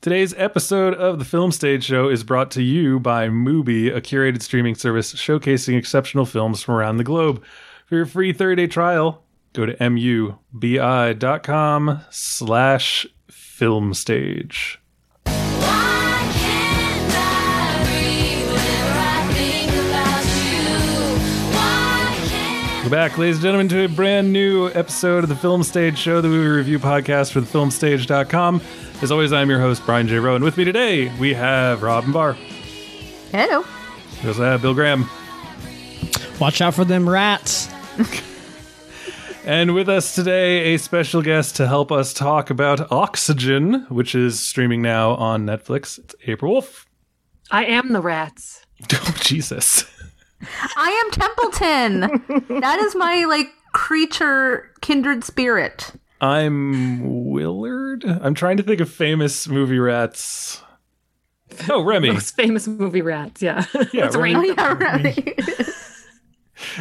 Today's episode of the Film Stage Show is brought to you by Mubi, a curated streaming service showcasing exceptional films from around the globe. For your free 30-day trial, go to mubi.com slash filmstage. Welcome back, ladies and gentlemen, to a brand new episode of the Film Stage Show, the movie review podcast for thefilmstage.com. As always, I'm your host, Brian J. Roan. With me today, we have Robyn Bahr. Hello. We also have Bill Graham. Watch out for them rats. And with us today, a special guest to help us talk about Oxygen, which is streaming now on Netflix. It's April Wolfe. I am the rats. Oh, Jesus. I am Templeton. that is my like creature kindred spirit. I'm Willard. I'm trying to think of famous movie rats. Oh, Remy. Most famous movie rats. Yeah. Yeah, Let's right. Oh yeah, right.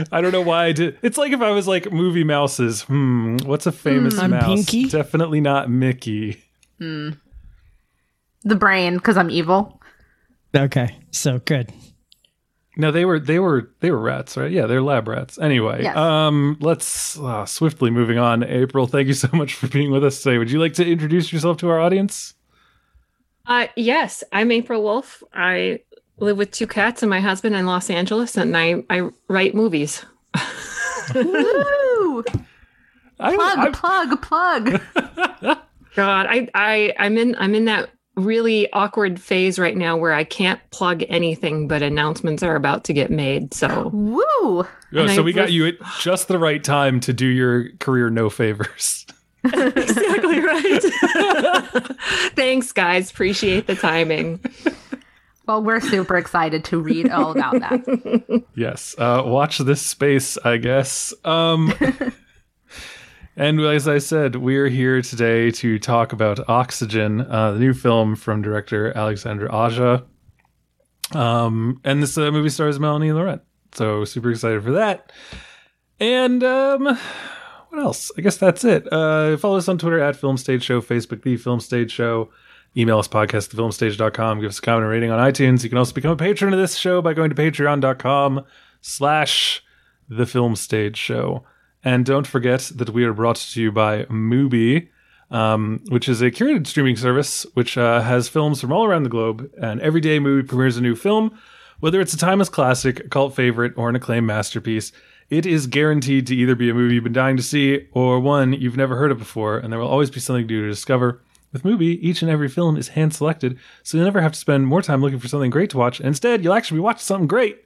I don't know why I did. It's like if I was like movie mouses. Hmm, what's a famous I'm mouse? Pinky. Definitely not Mickey. Hmm. the brain, because I'm evil. Okay, so good. No, they were they were they were rats, right? Yeah, they're lab rats. Anyway, Yes. um, let's uh, swiftly moving on. April, thank you so much for being with us today. Would you like to introduce yourself to our audience? Uh, yes, I'm April Wolfe. I live with two cats and my husband in Los Angeles, and I, I write movies. Woo! I, Plug, I- plug, plug. God, I, I, I'm in, I'm in that really awkward phase right now where I can't plug anything, but announcements are about to get made. So Woo! oh, so I we got you at just the right time to do your career no favors. exactly right. Thanks, guys. Appreciate the timing. Well, we're super excited to read all about that. Yes. Uh, watch this space, I guess. Um, and as I said, we're here today to talk about Oxygen, uh, the new film from director Alexander Aja. Um, and this uh, movie stars Melanie Laurent. So super excited for that. And um, what else? I guess that's it. Uh, follow us on Twitter at Film Stage Show, Facebook, The Film Stage Show. Email us podcast at thefilmstage.com. Give us a comment and rating on iTunes. You can also become a patron of this show by going to patreon.com slash the film stage show. And don't forget that we are brought to you by Mubi, um, which is a curated streaming service which uh, has films from all around the globe. And every day, Mubi premieres a new film, whether it's a timeless classic, a cult favorite, or an acclaimed masterpiece. It is guaranteed to either be a movie you've been dying to see or one you've never heard of before, and there will always be something new to discover. With Mubi, each and every film is hand selected, so you'll never have to spend more time looking for something great to watch. Instead, you'll actually be watching something great.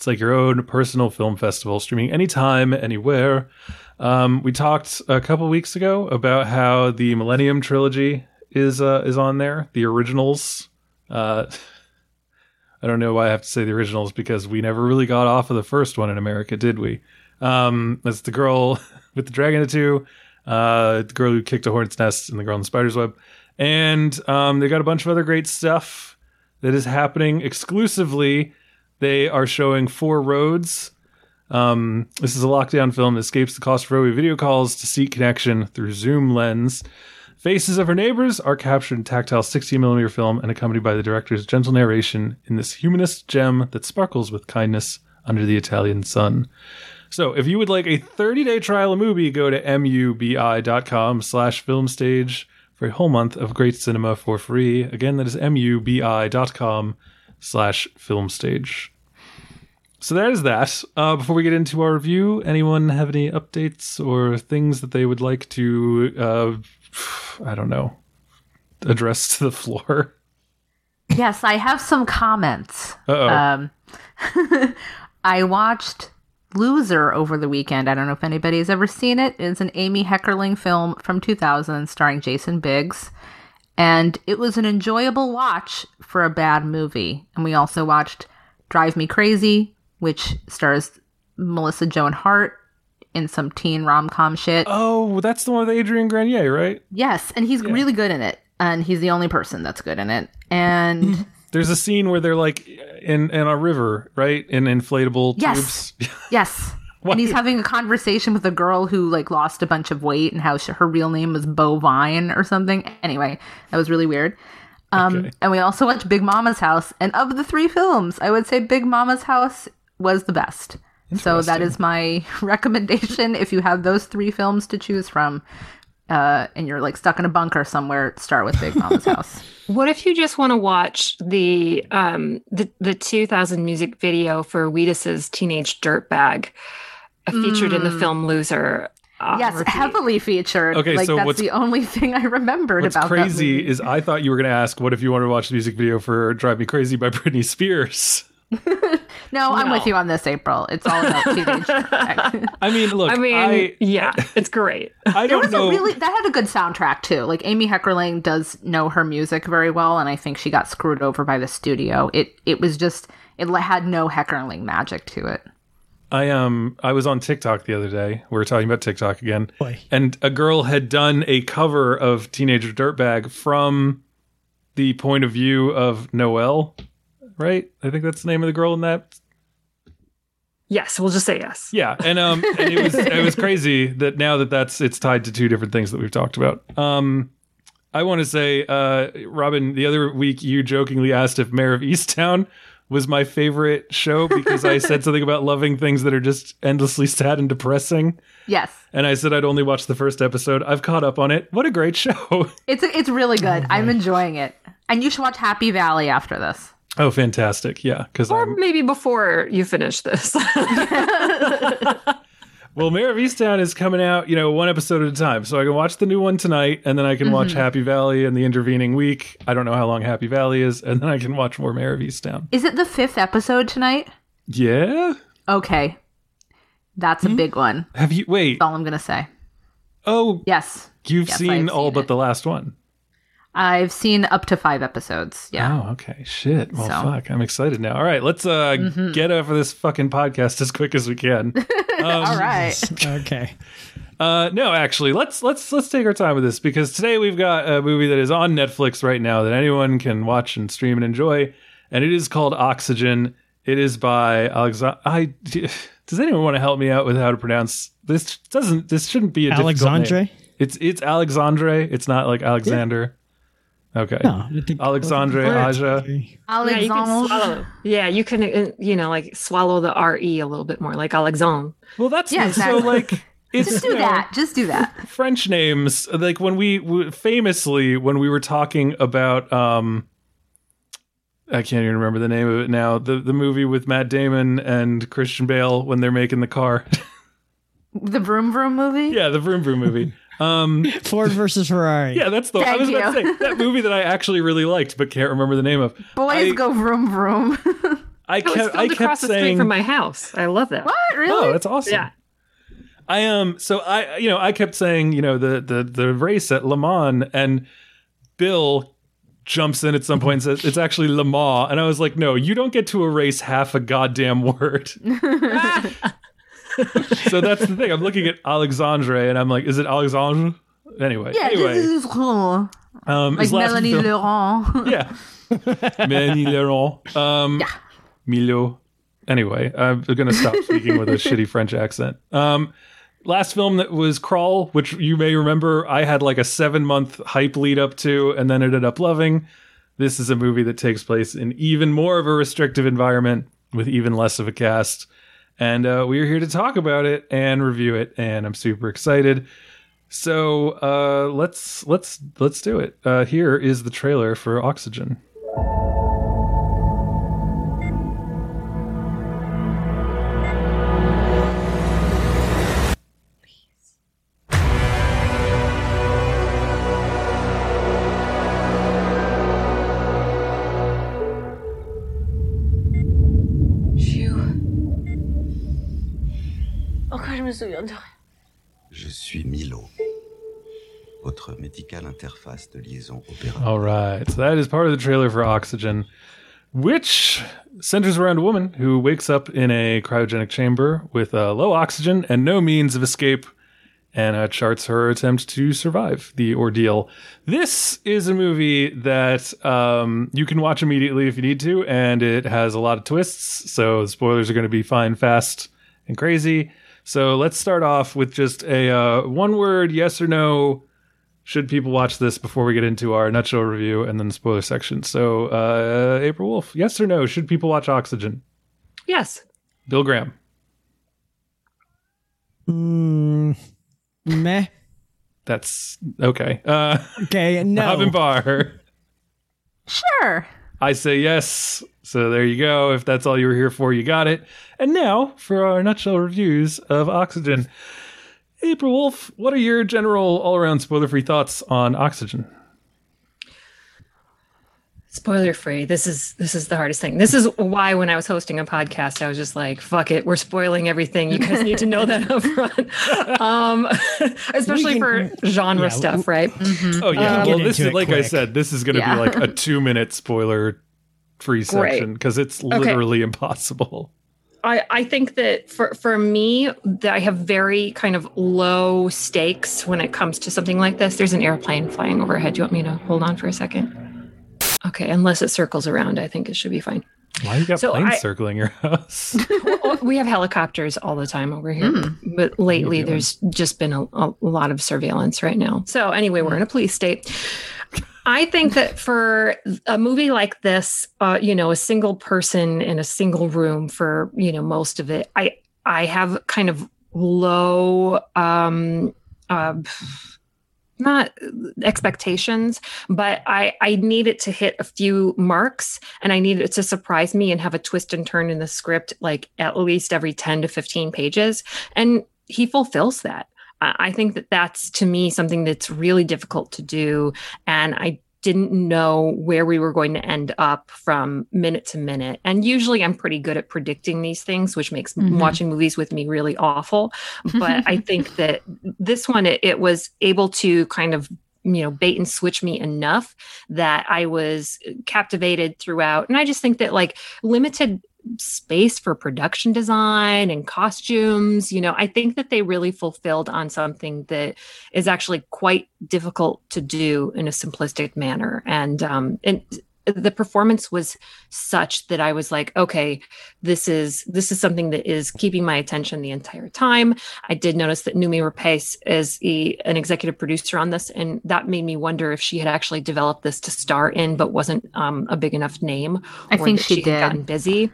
It's like your own personal film festival, streaming anytime, anywhere. Um, we talked a couple weeks ago about how the Millennium trilogy is uh, is on there, the originals. Uh, I don't know why I have to say the originals because we never really got off of the first one in America, did we? Um, that's the girl with the dragon tattoo, uh, the girl who kicked a hornet's nest, and the girl in the spider's web. And um, they got a bunch of other great stuff that is happening exclusively. They are showing Four Roads. Um, this is a lockdown film that escapes the claustrophobic video calls to seek connection through Zoom lens. Faces of her neighbors are captured in tactile 60mm film and accompanied by the director's gentle narration in this humanist gem that sparkles with kindness under the Italian sun. So if you would like a 30-day trial of Mubi, go to mubi.com slash filmstage for a whole month of great cinema for free. Again, that is mubi.com slash film stage. So that is that. Uh, before we get into our review, anyone have any updates or things that they would like to, uh, I don't know, address to the floor? Yes, I have some comments. Um, I watched Loser over the weekend. I don't know if anybody's ever seen it. It's an Amy Heckerling film from 2000 starring Jason Biggs. And it was an enjoyable watch for a bad movie. And we also watched Drive Me Crazy, which stars Melissa Joan Hart in some teen rom com shit. oh, that's the one with Adrian Grenier, right? Yes, and he's really good in it. And he's the only person that's good in it. And There's a scene where they're like in in a river, right? In inflatable Yes. tubes. Yes. Why- And he's having a conversation with a girl who like lost a bunch of weight and how she, her real name was Bovine or something. Anyway, that was really weird. Um, Okay. And we also watched Big Momma's House. And of the three films, I would say Big Momma's House was the best. So that is my recommendation. If you have those three films to choose from, uh, and you're like stuck in a bunker somewhere, start with Big Momma's House. What if you just want to watch the um the the 2000 music video for Wheatus's Teenage Dirtbag, featured in the film Loser? uh, yes, repeat. heavily featured. Okay, like so that's what's- the only thing I remembered What's about that crazy movie. is I thought you were going to ask, what if you wanted to watch the music video for Drive Me Crazy by Britney Spears? No, I'm with you on this, April. It's all about teenage. I mean, look, I mean, I, yeah, it's great. I There don't was know. a really that had a good soundtrack too. Like Amy Heckerling does know her music very well, and I think she got screwed over by the studio. It it was just it had no Heckerling magic to it. I um I was on TikTok the other day. We were talking about TikTok again. Boy. And a girl had done a cover of Teenager Dirtbag from the point of view of Noelle, right? I think that's the name of the girl in that. Yes, we'll just say yes. Yeah, and um and it was it was crazy that now that that's it's tied to two different things that we've talked about. Um I want to say uh Robyn, the other week you jokingly asked if Mare of Easttown was my favorite show because I said something about loving things that are just endlessly sad and depressing. Yes, and I said I'd only watch the first episode. I've caught up on it. What a great show! it's it's really oh good. I'm enjoying it, and you should watch Happy Valley after this. oh, fantastic! Yeah, because Or I'm maybe before you finish this. well, Mare of Easttown is coming out, you know, one episode at a time. So I can watch the new one tonight, and then I can watch mm-hmm. Happy Valley in the intervening week. I don't know how long Happy Valley is, and then I can watch more Mare of Easttown. Is it the fifth episode tonight? Yeah. Okay, that's a hmm? big one. Have you? Wait. That's all I'm gonna say. Oh, Yes, you've Yes, seen I've all seen but the last one. I've seen up to five episodes. Yeah. Oh, okay. Shit. Well, So. Mm-hmm. fuck. I'm excited now. All right, let's uh get over this fucking podcast as quick as we can. all right. Okay. Uh, no, actually, let's let's let's take our time with this because today we've got a movie that is on Netflix right now that anyone can watch and stream and enjoy, and it is called Oxygen. It is by Alexander. I does anyone want to help me out with how to pronounce this? Doesn't this shouldn't be a difficult Alexandre? name. It's it's Alexandre. It's not like Alexander. Okay. No, Alexandre Aja. yeah, you can Alexandre. swallow. Yeah, you can, uh, you know, like swallow the re a little bit more, like Alexandre. Well, that's Yeah, so like it's Just do you know, that. Just do that. French names, like when we famously when we were talking about um I can't even remember the name of it now. The the movie with Matt Damon and Christian Bale when they're making the car. The Vroom Vroom movie. yeah, the Vroom Vroom movie. Um Ford versus Ferrari. yeah, that's the I Thank was about to you. say that movie that I actually really liked but can't remember the name of. Boys I, go vroom vroom. I it's kept I filmed kept across the street saying from my house. I love that. what? Really? Oh, that's awesome. Yeah. I um so I you know I kept saying you know the the the race at Le Mans and Bill jumps in at some point and says it's actually Le Mans and I was like no you don't get to erase half a goddamn word. so that's the thing I'm looking at Alexandre and I'm like is it Alexandre? Anyway, Yeah, anyway, this is cool. um, Like Melanie film- Laurent. yeah. Melanie Laurent. Um, Milo. Anyway, I'm going to stop speaking with a shitty French accent. Um, last film that was Crawl, which you may remember, I had like a seven month hype lead up to and then ended up loving. This is a movie that takes place in even more of a restrictive environment with even less of a cast. And uh, we're here to talk about it and review it, and I'm super excited. So uh, let's let's let's do it. Uh, here is the trailer for Oxygen. Me souviens de rien Je suis Milo, votre médicale interface de liaison opératoire. All right, so that is part of the trailer for Oxygen, which centers around a woman who wakes up in a cryogenic chamber with uh, low oxygen and no means of escape, and uh, charts her attempt to survive the ordeal. This is a movie that um, you can watch immediately if you need to, and it has a lot of twists. So the spoilers are going to be fine, fast, and crazy. So let's start off with just a uh, one-word yes or no should people watch this before we get into our nutshell review and then the spoiler section? So, uh, April Wolfe, yes or no? Should people watch Oxygen? Yes. Bill Graham. Mm, meh. That's okay. Uh, Okay, no. Robyn Bahr. Sure. I say yes. So there you go. If that's all you were here for, you got it. And now for our nutshell reviews of Oxygen. April Wolfe, what are your general all around spoiler free thoughts on Oxygen? Spoiler free. This is this is the hardest thing. This is why when I was hosting a podcast, I was just like, "Fuck it, we're spoiling everything. You guys need to know that up front." Um, especially can- for genre yeah, stuff, right? Oh yeah, Um, well this is it like I said, this is going to Yeah. be like a two minute spoiler free section because it's literally impossible. I, I think that for, for me, that I have very kind of low stakes when it comes to something like this. There's an airplane flying overhead. Do you want me to hold on for a second? Okay, unless it circles around, I think it should be fine. Why you got So planes I- circling your house? Oh, we have helicopters all the time over here, but lately there's just been a, a lot of surveillance right now. So anyway, we're in a police state. I think that for a movie like this, uh, you know, a single person in a single room for you know most of it, I I have kind of low um uh not expectations but i i need it to hit a few marks and i need it to surprise me and have a twist and turn in the script like at least every 10 to 15 pages and he fulfills that. I I think that that's to me something that's really difficult to do and i didn't know where we were going to end up from minute to minute. And usually I'm pretty good at predicting these things, which makes Mhm. watching movies with me really awful. But I think that this one, it, it was able to kind of you know bait and switch me enough that i was captivated throughout and i just think that like limited space for production design and costumes you know i think that they really fulfilled on something that is actually quite difficult to do in a simplistic manner. And um and the performance was such that i was like okay this is this is something that is keeping my attention the entire time. I did notice that Noomi Rapace is a, an executive producer on this and that made me wonder if she had actually developed this to star in but wasn't um, a big enough name I or think she had did. gotten busy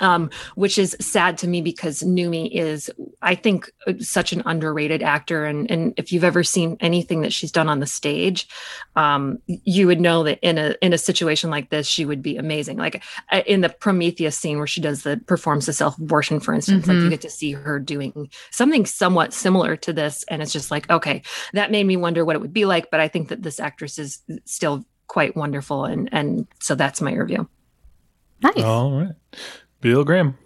um, which is sad to me because Noomi is, I think, uh, such an underrated actor. And, and if you've ever seen anything that she's done on the stage, um, you would know that in a in a situation like this, she would be amazing. Like uh, in the Prometheus scene where she does the performs the self abortion, for instance, like you Mhm. get to see her doing something somewhat similar to this, and it's just like, okay, that made me wonder what it would be like. But I think that this actress is still quite wonderful, and and so that's my review. Nice. All right. Bill Graham.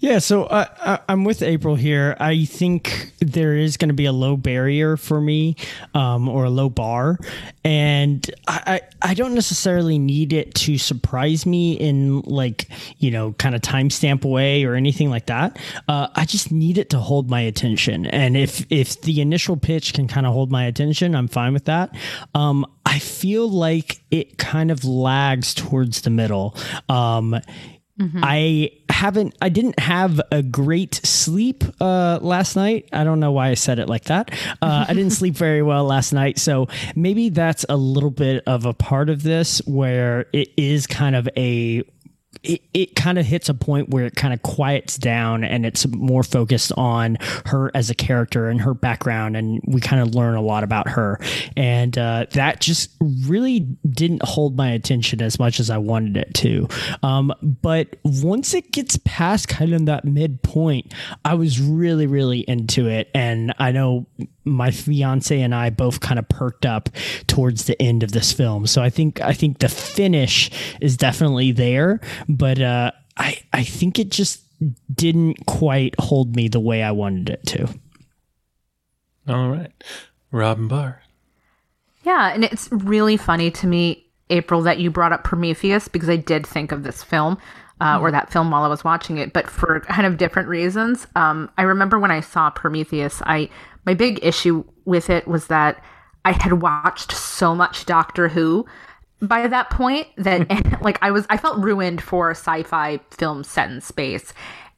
Yeah, so I, I'm with April here. I think there is going to be a low barrier for me, um, or a low bar, and I, I I don't necessarily need it to surprise me in like you know kind of timestamp way or anything like that. Uh, I just need it to hold my attention, and if if the initial pitch can kind of hold my attention, I'm fine with that. Um, I feel like it kind of lags towards the middle. Um, I haven't I didn't have a great sleep uh last night. I don't know why I said it like that. Uh I didn't sleep very well last night. So maybe that's a little bit of a part of this where it is kind of a it, it kind of hits a point where it kind of quiets down and it's more focused on her as a character and her background and we kind of learn a lot about her. And uh, that just really didn't hold my attention as much as i wanted it to. Um, but once it gets past kind of that midpoint i was really really into it. And i know my fiance and I both kind of perked up towards the end of this film. So I think I think the finish is definitely there, but uh, I I think it just didn't quite hold me the way I wanted it to. All right. Robyn Bahr. Yeah, and it's really funny to me, April, that you brought up Prometheus because I did think of this film uh, or that film while I was watching it, but for kind of different reasons. Um, I remember when I saw Prometheus, I my big issue with it was that I had watched so much Doctor Who by that point that like I was I felt ruined for a sci-fi film set in space.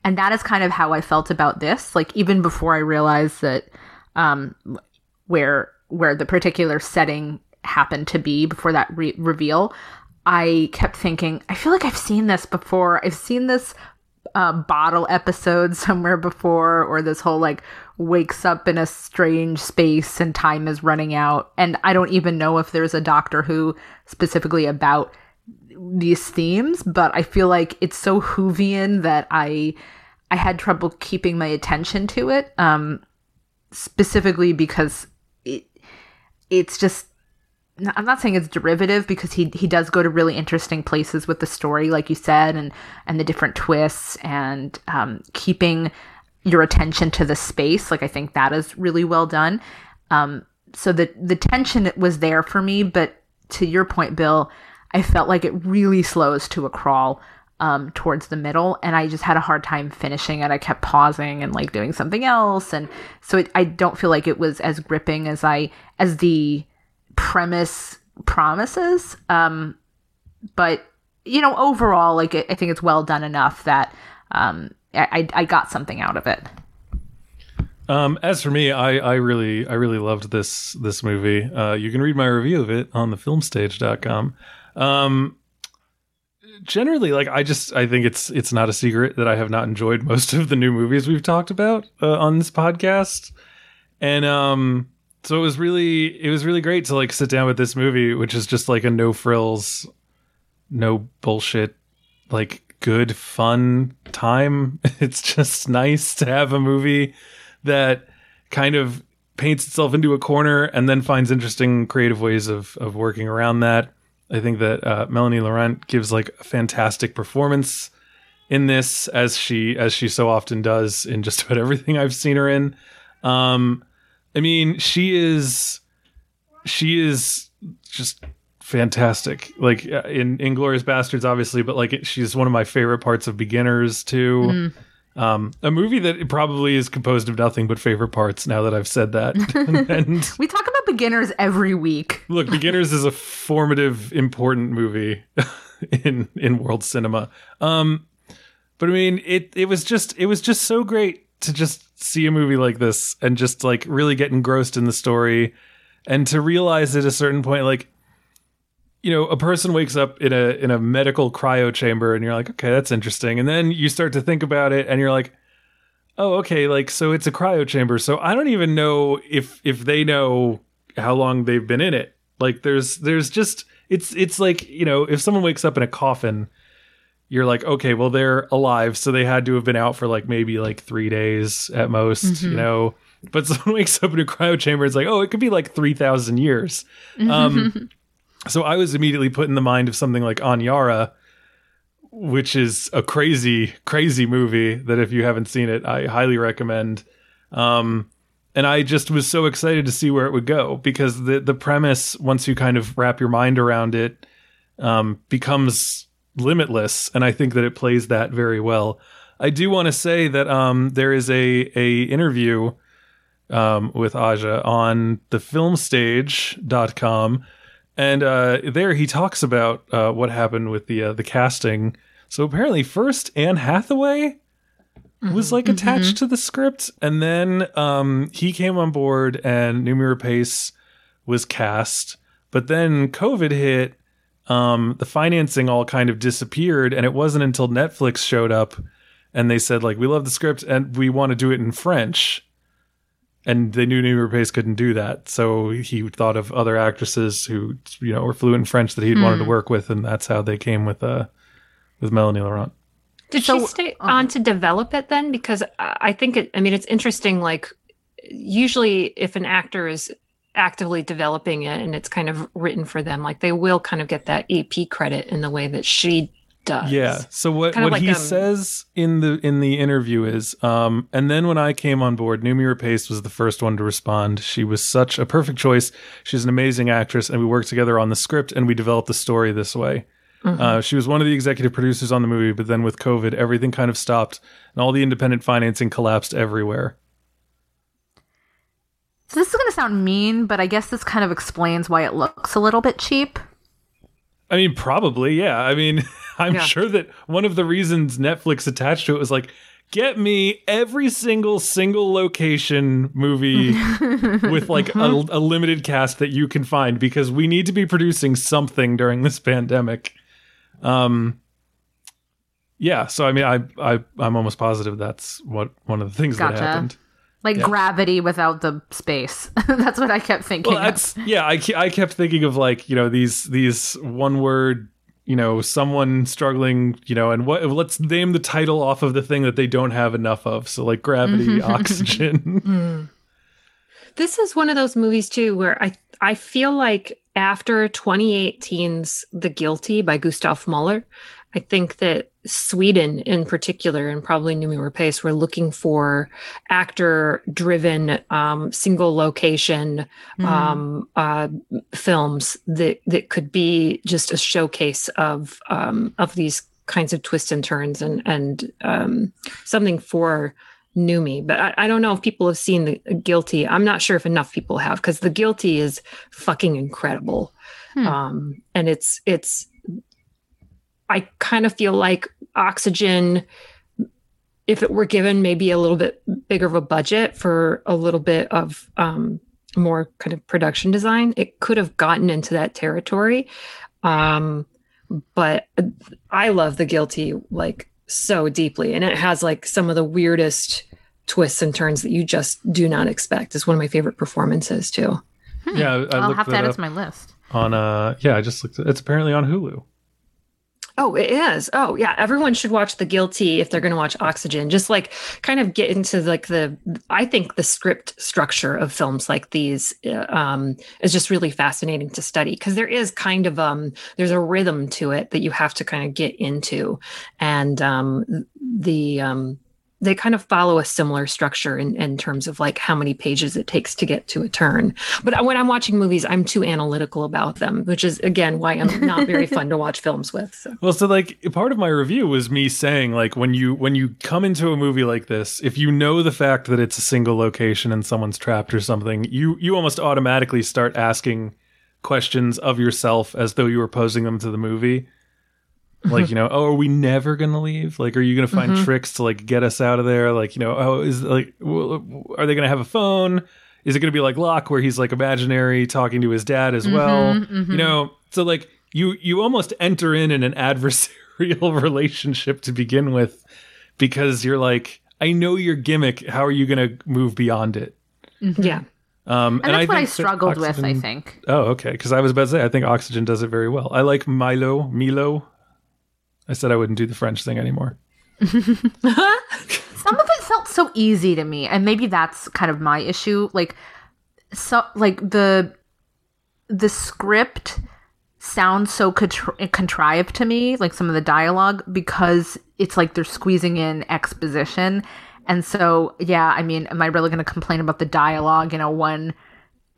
And that is kind of how I felt about this. Like even before I realized that um where where the particular setting happened to be before that re- reveal, I kept thinking, I feel like I've seen this before. I've seen this uh, bottle episode somewhere before, or this whole like wakes up in a strange space and time is running out. And I don't even know if there's a Doctor Who specifically about these themes, but I feel like it's so Whovian that I I had trouble keeping my attention to it. Um, specifically because it it's just I'm not saying it's derivative because he he does go to really interesting places with the story, like you said, and and the different twists and um, keeping your attention to the space. Like I think that is really well done. Um, so the the tension was there for me, but to your point, Bill, I felt like it really slows to a crawl um, towards the middle, and I just had a hard time finishing it. I kept pausing and like doing something else, and so it, I don't feel like it was as gripping as I as the premise promises. Um, but you know, overall, like I think it's well done enough that um, I, I got something out of it. Um, as for me, I, I really I really loved this this movie. Uh, you can read my review of it on thefilmstage.com. Um, generally, like I just I think it's it's not a secret that I have not enjoyed most of the new movies we've talked about uh, on this podcast, and um, so it was really it was really great to like sit down with this movie, which is just like a no frills, no bullshit, like good fun time. It's just nice to have a movie that kind of paints itself into a corner and then finds interesting creative ways of of working around that. I think that uh, Melanie Laurent gives like a fantastic performance in this as she as she so often does in just about everything I've seen her in. Um, I mean, she is she is just fantastic. Like uh, in Inglourious Basterds, obviously, but like she's one of my favorite parts of Beginners too. Um, a movie that probably is composed of nothing but favorite parts. Now that I've said that, and We talk about beginners every week. look, Beginners is a formative, important movie in in world cinema. Um, but I mean, it it was just it was just so great to just see a movie like this and just like really get engrossed in the story, and to realize at a certain point, like you know, a person wakes up in a in a medical cryo chamber, and you're like, okay, that's interesting, and then you start to think about it, and you're like. Oh, okay. Like, so it's a cryo chamber. So I don't even know if if they know how long they've been in it. Like there's there's just it's it's like, you know, if someone wakes up in a coffin, you're like, okay, well they're alive, so they had to have been out for like maybe like 3 days at most, you know. But someone wakes up in a cryo chamber, it's like, oh, it could be like 3000 years. Um so I was immediately put in the mind of something like Aniara, which is a crazy, crazy movie that if you haven't seen it, I highly recommend. Um, and I just was so excited to see where it would go because the the premise, once you kind of wrap your mind around it, um, becomes limitless, and I think that it plays that very well. I do want to say that um, there is a a interview um, with Aja on the filmstage.com and uh, there he talks about uh, what happened with the uh, the casting. So apparently, first Anne Hathaway was like attached to the script, and then um, he came on board, and Noomi Rapace was cast. But then COVID hit, um, the financing all kind of disappeared, and it wasn't until Netflix showed up, and they said like, "We love the script, and we want to do it in French." And they knew Noomi Rapace couldn't do that, so he thought of other actresses who you know were fluent in French that he'd wanted to work with, and that's how they came with uh with Melanie Laurent. Did So, she stay um, on to develop it then? Because I I think it. I mean, it's interesting. Like, usually, if an actor is actively developing it and it's kind of written for them, like they will kind of get that AP credit in the way that she does. Yeah. So what Kind of what like, he um, says in the in the interview is, um, and then when I came on board, Noomi Rapace was the first one to respond. She was such a perfect choice. She's an amazing actress, and we worked together on the script and we developed the story this way. Mm-hmm. Uh, she was one of the executive producers on the movie, but then with COVID, everything kind of stopped, and all the independent financing collapsed everywhere. So this is going to sound mean, but I guess this kind of explains why it looks a little bit cheap. I mean, probably, yeah. I mean, I'm Yeah. sure that one of the reasons Netflix attached to it was like, get me every single single location movie with like a, a limited cast that you can find because we need to be producing something during this pandemic. Um, yeah. So I mean, I I I'm almost positive that's what one of the things Gotcha. that happened. Like Yeah. gravity without the space. That's what I kept thinking. Well, of. that's yeah. I I kept thinking of like you know these these one word you know someone struggling you know and what let's name the title off of the thing that they don't have enough of. So like gravity, mm-hmm. oxygen. Mm. This is one of those movies too where I I feel like after 2018's The Guilty by Gustav Möller, I think that Sweden in particular and probably Noomi Rapace were looking for actor driven um, single location um, uh, films that that could be just a showcase of um, of these kinds of twists and turns and and um, something for Noomi. But I, I don't know if people have seen the Guilty. I'm not sure if enough people have because the Guilty is fucking incredible, Hmm. um, and it's it's. I kind of feel like Oxygen if it were given maybe a little bit bigger of a budget for a little bit of um, more kind of production design, it could have gotten into that territory. Um, but I love The Guilty like so deeply, and it has like some of the weirdest twists and turns that you just do not expect. It's one of my favorite performances too. yeah, I, I I'll looked have to that add it to my list. on uh yeah. I just looked. It's apparently on Hulu. Oh, it is. Oh, yeah. Everyone should watch The Guilty if they're going to watch Oxygen. Just like kind of get into like the, I think the script structure of films like these uh, um, is just really fascinating to study because there is kind of um, there's a rhythm to it that you have to kind of get into, and um, the um, they kind of follow a similar structure in, in terms of like how many pages it takes to get to a turn. But uh, when I'm watching movies, I'm too analytical about them, which is again why I'm not very fun to watch films with. So. Well, so like part of my review was me saying like when you when you come into a movie like this, if you know the fact that it's a single location and someone's trapped or something, you you almost automatically start asking questions of yourself as though you were posing them to the movie. Like, you know, oh, are we never going to leave? Like, are you going to find mm-hmm. tricks to like get us out of there? Like, you know, oh, is like, w- are they going to have a phone? Is it going to be like Locke, where he's like imaginary talking to his dad as well? Mm-hmm, you mm-hmm. know, so like you you almost enter in in an adversarial relationship to begin with because you're like, I know your gimmick. How are you going to move beyond it? Yeah. Um, And that's what I think that struggled with, I think. Oh, okay. Because I was about to say, I think Oxygen does it very well. I like Milo, Milo. I said I wouldn't do the French thing anymore. Some of it felt so easy to me, and maybe that's kind of my issue. Like, so like the the script sounds so contri- contrived to me, like some of the dialogue, because it's like they're squeezing in exposition. And so, yeah, I mean, am I really going to complain about the dialogue in a one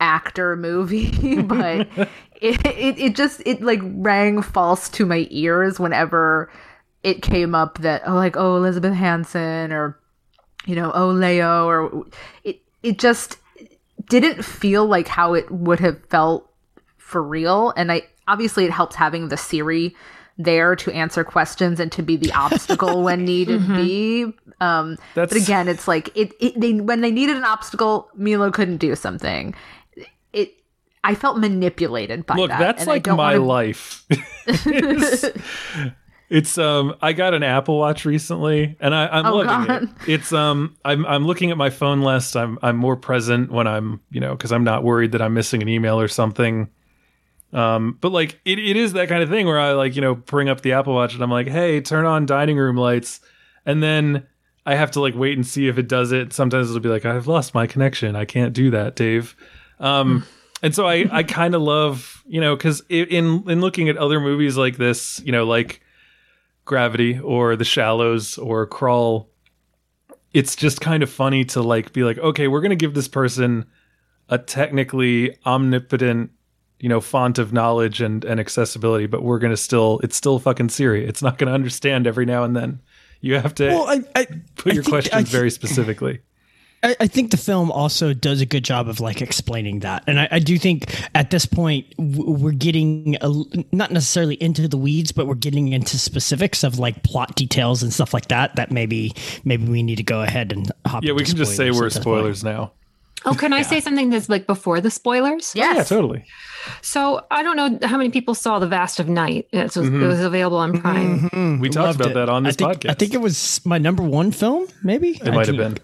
actor movie? but it, it, it just, it like rang false to my ears whenever it came up that, oh, like, oh, Elizabeth Hansen or, you know, oh, Leo, or it, it just didn't feel like how it would have felt for real. And I obviously it helps having the Siri there to answer questions and to be the obstacle when needed be. Um, but again, it's like it, it they when they needed an obstacle, Milo couldn't do something. I felt manipulated by Look, that. Look, that's like my wanna- life. it's, it's, um I got an Apple Watch recently and I, I'm Oh, loving God. it. It's um I'm I'm looking at my phone less. I'm I'm more present when I'm, you know, because I'm not worried that I'm missing an email or something. Um, but like it, it is that kind of thing where I like, you know, bring up the Apple Watch and I'm like, hey, turn on dining room lights. And then I have to like wait and see if it does it. Sometimes it'll be like, I've lost my connection. I can't do that, Dave. Um, and so I, I kind of love, you know, because in in looking at other movies like this, you know, like Gravity or The Shallows or Crawl, it's just kind of funny to like be like, okay, we're gonna give this person a technically omnipotent, you know, font of knowledge and and accessibility, but we're gonna still, it's still fucking Siri. It's not gonna understand every now and then. You have to Well, I, I put I your questions very specifically. I, I think the film also does a good job of like explaining that, and I, I do think at this point we're getting a, not necessarily into the weeds, but we're getting into specifics of like plot details and stuff like that. That maybe maybe we need to go ahead and hop. Yeah, we can just say we're at this point. spoilers now. Oh, can I say something that's like before the spoilers? Yes. Yeah, totally. So I don't know how many people saw The Vast of Night. It was, Mhm. it was available on Prime. Mhm. We talked Loved about it. that on I this think, podcast. I think it was my number one film. Maybe It might have been.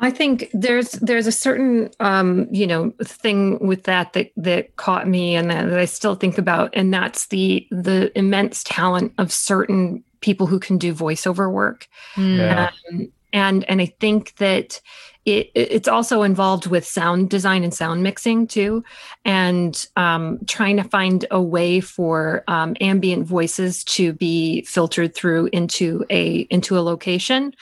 I think there's there's a certain um, you know thing with that that that caught me and that, that I still think about, and that's the the immense talent of certain people who can do voiceover work. Yeah. Um, and and I think that it it's also involved with sound design and sound mixing too, and um, trying to find a way for um, ambient voices to be filtered through into a into a location.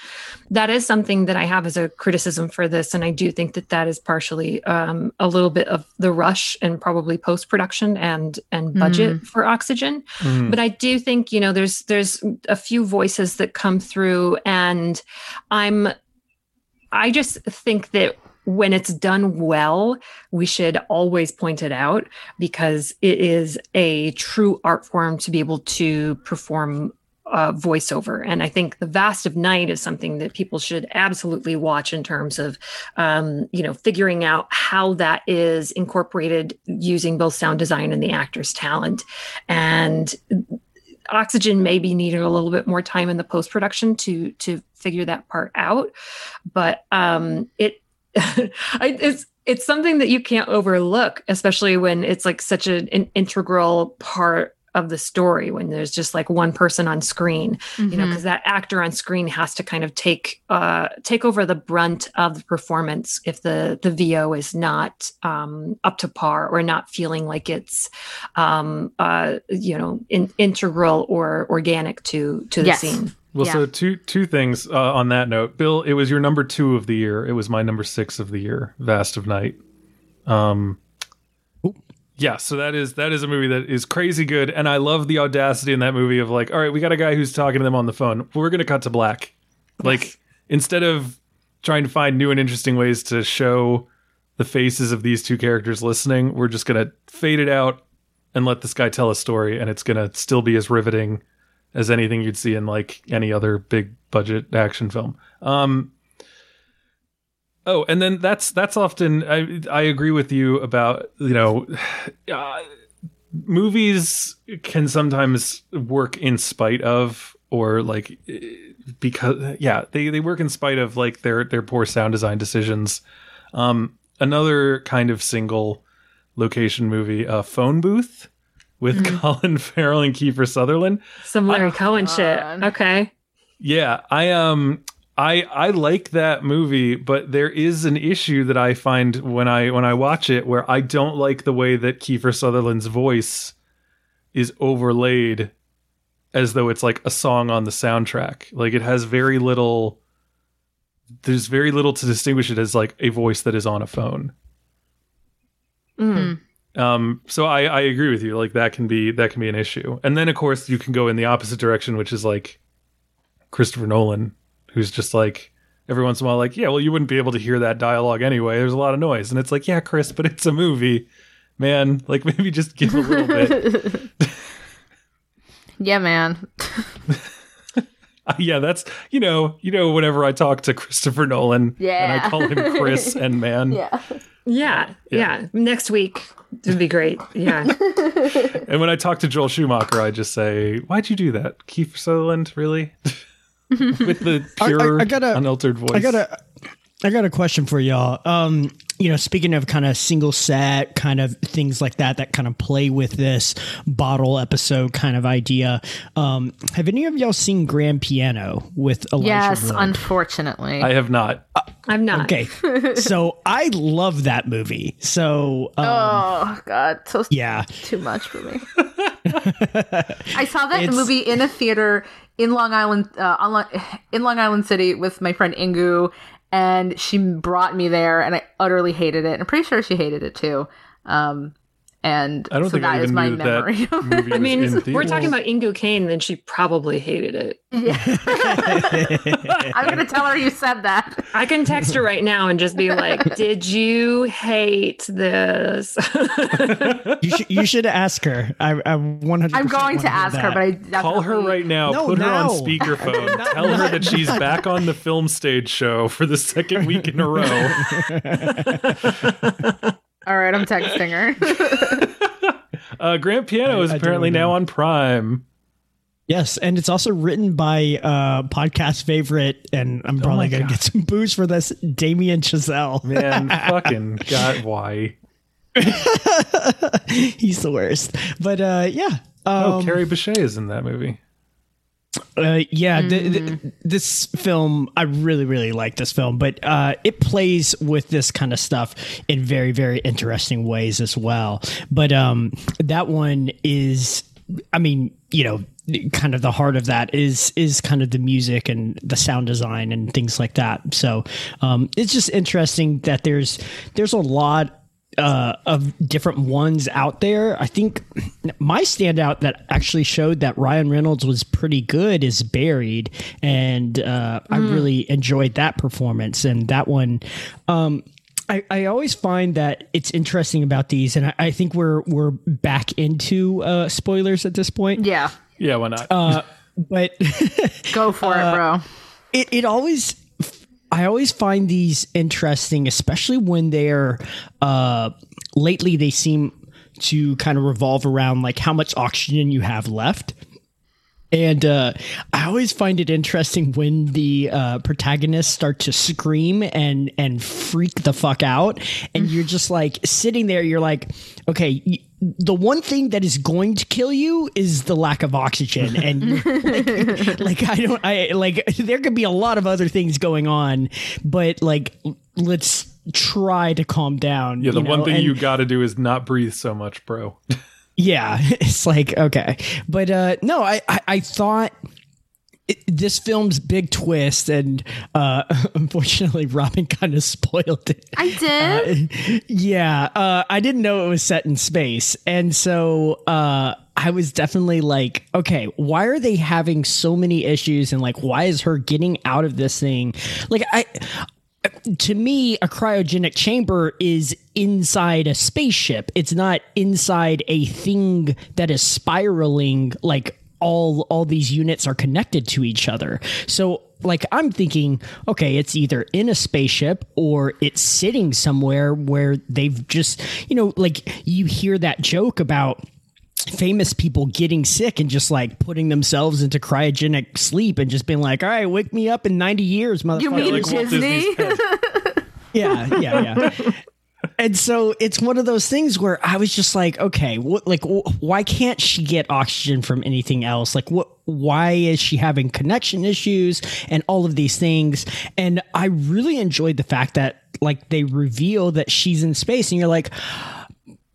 That is something that I have as a criticism for this, and I do think that that is partially um, a little bit of the rush and probably post production and and budget for Oxygen Mhm. but i do think you know there's there's a few voices that come through and i'm i just think that when it's done well we should always point it out because it is a true art form to be able to perform uh, voiceover. And i think the vast of night is something that people should absolutely watch in terms of um, you know figuring out how that is incorporated using both sound design and the actor's talent. And oxygen maybe needed a little bit more time in the post production to to figure that part out. But um it it's it's something that you can't overlook especially when it's like such an, an integral part of the story when there's just like one person on screen you know because that actor on screen has to kind of take uh take over the brunt of the performance if the the vo is not um up to par or not feeling like it's um uh you know in, integral or organic to to the Yes. scene Well, Yeah. so two two things uh, on that note. Bill, it was your number two of the year. It was my number six of the year. Vast of Night. Um, Oop. Yeah. So that is that is a movie that is crazy good, and I love the audacity in that movie of like, all right, we got a guy who's talking to them on the phone. We're gonna cut to black. Like instead of trying to find new and interesting ways to show the faces of these two characters listening, we're just gonna fade it out and let this guy tell a story, and it's gonna still be as riveting as anything you'd see in like any other big budget action film. Um, oh, and then that's that's often I I agree with you about you know. Uh, movies can sometimes work in spite of or like eh, because yeah they, they work in spite of like their their poor sound design decisions. Um another kind of single location movie uh phone booth with colin farrell and kiefer sutherland. Some larry cohen shit. Okay. Yeah, I um I I like that movie, but there is an issue that I find when I when I watch it where I don't like the way that Kiefer Sutherland's voice is overlaid as though it's like a song on the soundtrack. Like it has very little there's very little to distinguish it as like a voice that is on a phone. Mm. Um, so I, I agree with you. Like that can be that can be an issue. And then of course you can go in the opposite direction, which is like Christopher Nolan, who's just like every once in a while, like, yeah, well, you wouldn't be able to hear that dialogue anyway. There's a lot of noise, and it's like, yeah, Chris, but it's a movie, man. Like maybe just give a little bit. yeah, man. Yeah, that's you know, you know, whenever I talk to Christopher Nolan, and Yeah. I call him Chris and man, Yeah. yeah, Yeah. yeah next week would be great yeah and when I talk to Joel Schumacher, I just say, why'd you do that, Keith Sutherland? Really? With the I- I- pure, I gotta- unaltered voice. I got a, I got a question for y'all. Um, you know, speaking of kind of single set, kind of things like that, that kind of play with this bottle episode kind of idea. Um, have any of y'all seen Grand Piano with Elijah Yes, Wood? unfortunately. I have not. i'm not okay, so I love that movie. So um, oh God, so yeah, too much for me. I saw that It's- movie in a theater in Long Island, uh, on Long, in Long Island City with my friend Ingu, and she brought me there, and I utterly hated it. I'm pretty sure she hated it too. Um, And I don't so think that I is my knew memory. that of movie it. I was mean, in we're theaters. talking about Ingo Kane, then she probably hated it. Yeah. I'm gonna tell her you said that. I can text her right now and just be like, "Did you hate this?" You should you should ask her. I I 100. I'm going to ask her, but I Call her right now. No, put her on speakerphone. Not- Tell her not- that she's back on the film stage show for the second week in a row. All right, I'm texting her. Uh, Grand Piano I- is I apparently now on Prime. Yes, and it's also written by uh podcast favorite, and I'm probably my gonna God. get some booze for this. Damien Chazelle. Man, fucking God, why? He's the worst. But uh yeah. Oh, Um, Kerry Bishé is in that movie. Uh, yeah, th- th- this film, I really, really like this film, but uh, it plays with this kind of stuff in very, very interesting ways as well. But um, that one is, I mean, you know, kind of the heart of that is is kind of the music and the sound design and things like that. So um, it's just interesting that there's there's a lot uh, of different ones out there. I think my standout that actually showed that Ryan Reynolds was pretty good is Buried, and uh, I really enjoyed that performance. And that one, um, I, I always find that it's interesting about these, and I, I think we're we're back into uh, spoilers at this point. yeah, Yeah, why not? Uh, but go for it, bro. it, it always i always find these interesting especially when they're uh lately they seem to kind of revolve around like how much oxygen you have left and uh, I always find it interesting when the uh, protagonists start to scream and and freak the fuck out, and you're just like sitting there. You're like, okay, the one thing that is going to kill you is the lack of oxygen, and like, like I don't, I like there could be a lot of other things going on, but like let's try to calm down. yeah, the you one thing And- you got to do is not breathe so much, bro. yeah, it's like okay, but uh no, I I, I thought it, this film's big twist, and uh unfortunately, Robyn kind of spoiled it. I did. Yeah, uh, I didn't know it was set in space, and so uh, I was definitely like, okay, why are they having so many issues, and like, why is her getting out of this thing? Like, I. To me, a cryogenic chamber is inside a spaceship. It's not inside a thing that is spiraling like all all these units are connected to each other. So like I'm thinking, okay, it's either in a spaceship or it's sitting somewhere where they've just, you know, like you hear that joke about famous people getting sick and just like putting themselves into cryogenic sleep and just being like, all right, wake me up in 90 years, motherfucker. You mean like Disney? Yeah, yeah, yeah. And so it's one of those things where I was just like, okay, what, like, wh- why can't she get oxygen from anything else? Like, what, why is she having connection issues and all of these things? And I really enjoyed the fact that, like, they reveal that she's in space and you're like,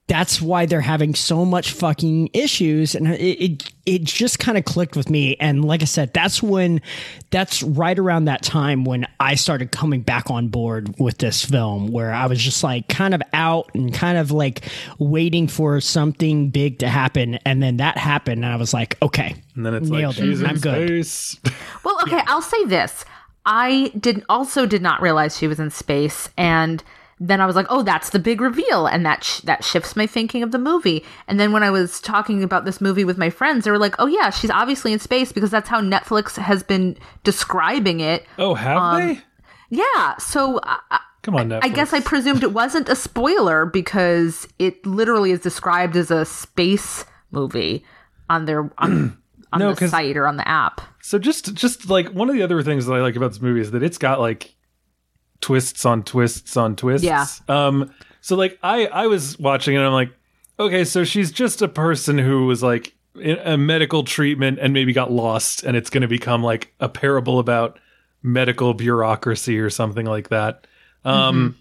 that's why they're having so much fucking issues and it it, it just kind of clicked with me and like i said that's when that's right around that time when i started coming back on board with this film where i was just like kind of out and kind of like waiting for something big to happen and then that happened and i was like okay And then it's Nailed like, it. she's in I'm good. space. Well, okay, I'll say this. I did also did not realize she was in space and then I was like, "Oh, that's the big reveal." And that sh- that shifts my thinking of the movie. And then when I was talking about this movie with my friends, they were like, "Oh yeah, she's obviously in space because that's how Netflix has been describing it." Oh, have um, they? Yeah, so I, Come on, Netflix. I guess I presumed it wasn't a spoiler because it literally is described as a space movie on their on, on No, the site or on the app. So just just like one of the other things that I like about this movie is that it's got like twists on twists on twists. Yeah. Um so like I I was watching it and I'm like, okay, so she's just a person who was like in a medical treatment and maybe got lost and it's going to become like a parable about medical bureaucracy or something like that. Um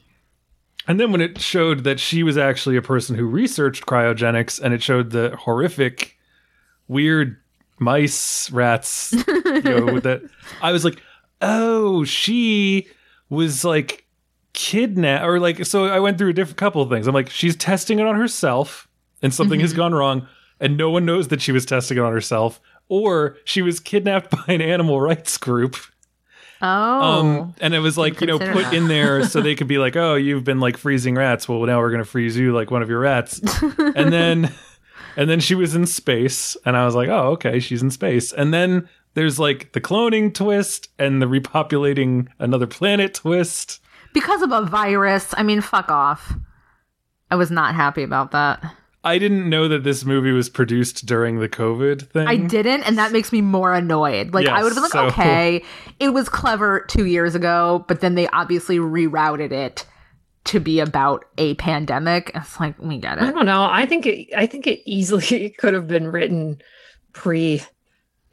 and then when it showed that she was actually a person who researched cryogenics and it showed the horrific weird mice rats you know with that i was like oh she was like kidnapped or like so i went through a different couple of things i'm like she's testing it on herself and something has gone wrong, and no one knows that she was testing it on herself, or she was kidnapped by an animal rights group. Oh. Um, and it was like, you know, put that. in there so they could be like, oh, you've been like freezing rats. Well, now we're going to freeze you like one of your rats. and then, and then she was in space. And I was like, oh, okay, she's in space. And then there's like the cloning twist and the repopulating another planet twist. because of a virus. I mean, fuck off. I was not happy about that. I didn't know that this movie was produced during the COVID thing. I didn't, and that makes me more annoyed. Like I Yes, would have been like, so- okay, it was clever two years ago, but then they obviously rerouted it to be about a pandemic. It's like we get I don't know. I think it. I think it easily could have been written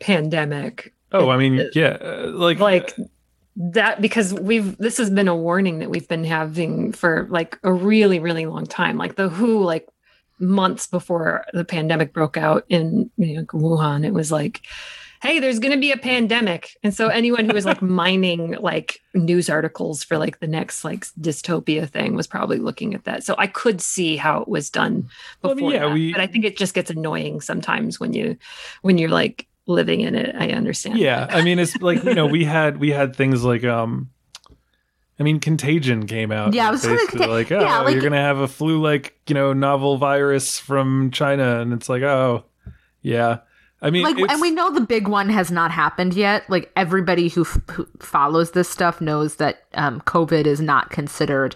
pre-pandemic. Oh, I mean, yeah, uh, like, like that because we've this has been a warning that we've been having for like a really really long time like the who like months before the pandemic broke out in you know, wuhan it was like hey there's going to be a pandemic and so anyone who was like mining like news articles for like the next like dystopia thing was probably looking at that so i could see how it was done Well, before mean, yeah, that. we- but i think it just gets annoying sometimes when you when you're like living in it. I understand yeah i mean it's like you know we had we had things like um i mean contagion came out Yeah, I was gonna basically like oh yeah, like- you're gonna have a flu like you know novel virus from china and it's like oh yeah. I mean Like, and we know the big one has not happened yet. Like everybody who, f- who follows this stuff knows that um, COVID is not considered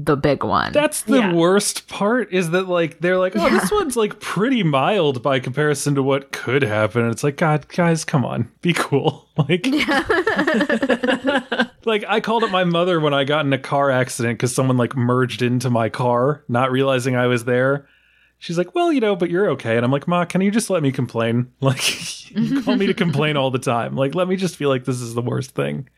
the big one. that's the Yeah. worst part is that like they're like oh this one's like pretty mild by comparison to what could happen and it's like god guys come on be cool like like I called up my mother when I got in a car accident because someone like merged into my car, not realizing I was there. She's like, "Well, you know, but you're okay." And I'm like, "Ma, can you just let me complain? Like, you call me to complain all the time. Like, let me just feel like this is the worst thing."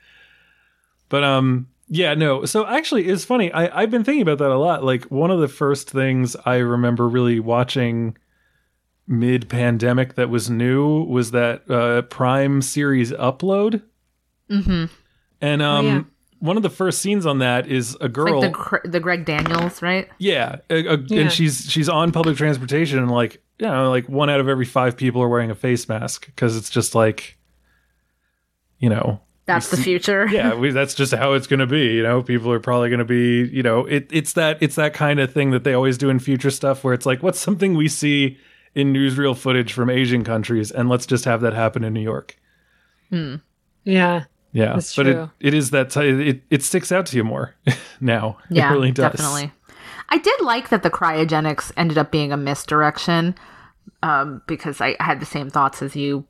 But um, yeah, no. So actually, it's funny. I I've been thinking about that a lot. Like, one of the first things I remember really watching mid pandemic that was new was that uh, Prime series Upload. mm-hmm. And um, yeah. one of the first scenes on that is a girl. like the the Greg Daniels, right? yeah, a- a- Yeah. and she's she's on public transportation, and like you know, like one out of every five people are wearing a face mask because it's just like, you know, That's the future. yeah, we, that's just how it's going to be. You know, people are probably going to be, you know, it, it's that it's that kind of thing that they always do in future stuff, where it's like, what's something we see in newsreel footage from Asian countries, and let's just have that happen in New York. yeah Yeah, That's but true. it it is that t- it it sticks out to you more now. Yeah, it really does. definitely. I did like that the cryogenics ended up being a misdirection um, because I, I had the same thoughts as you,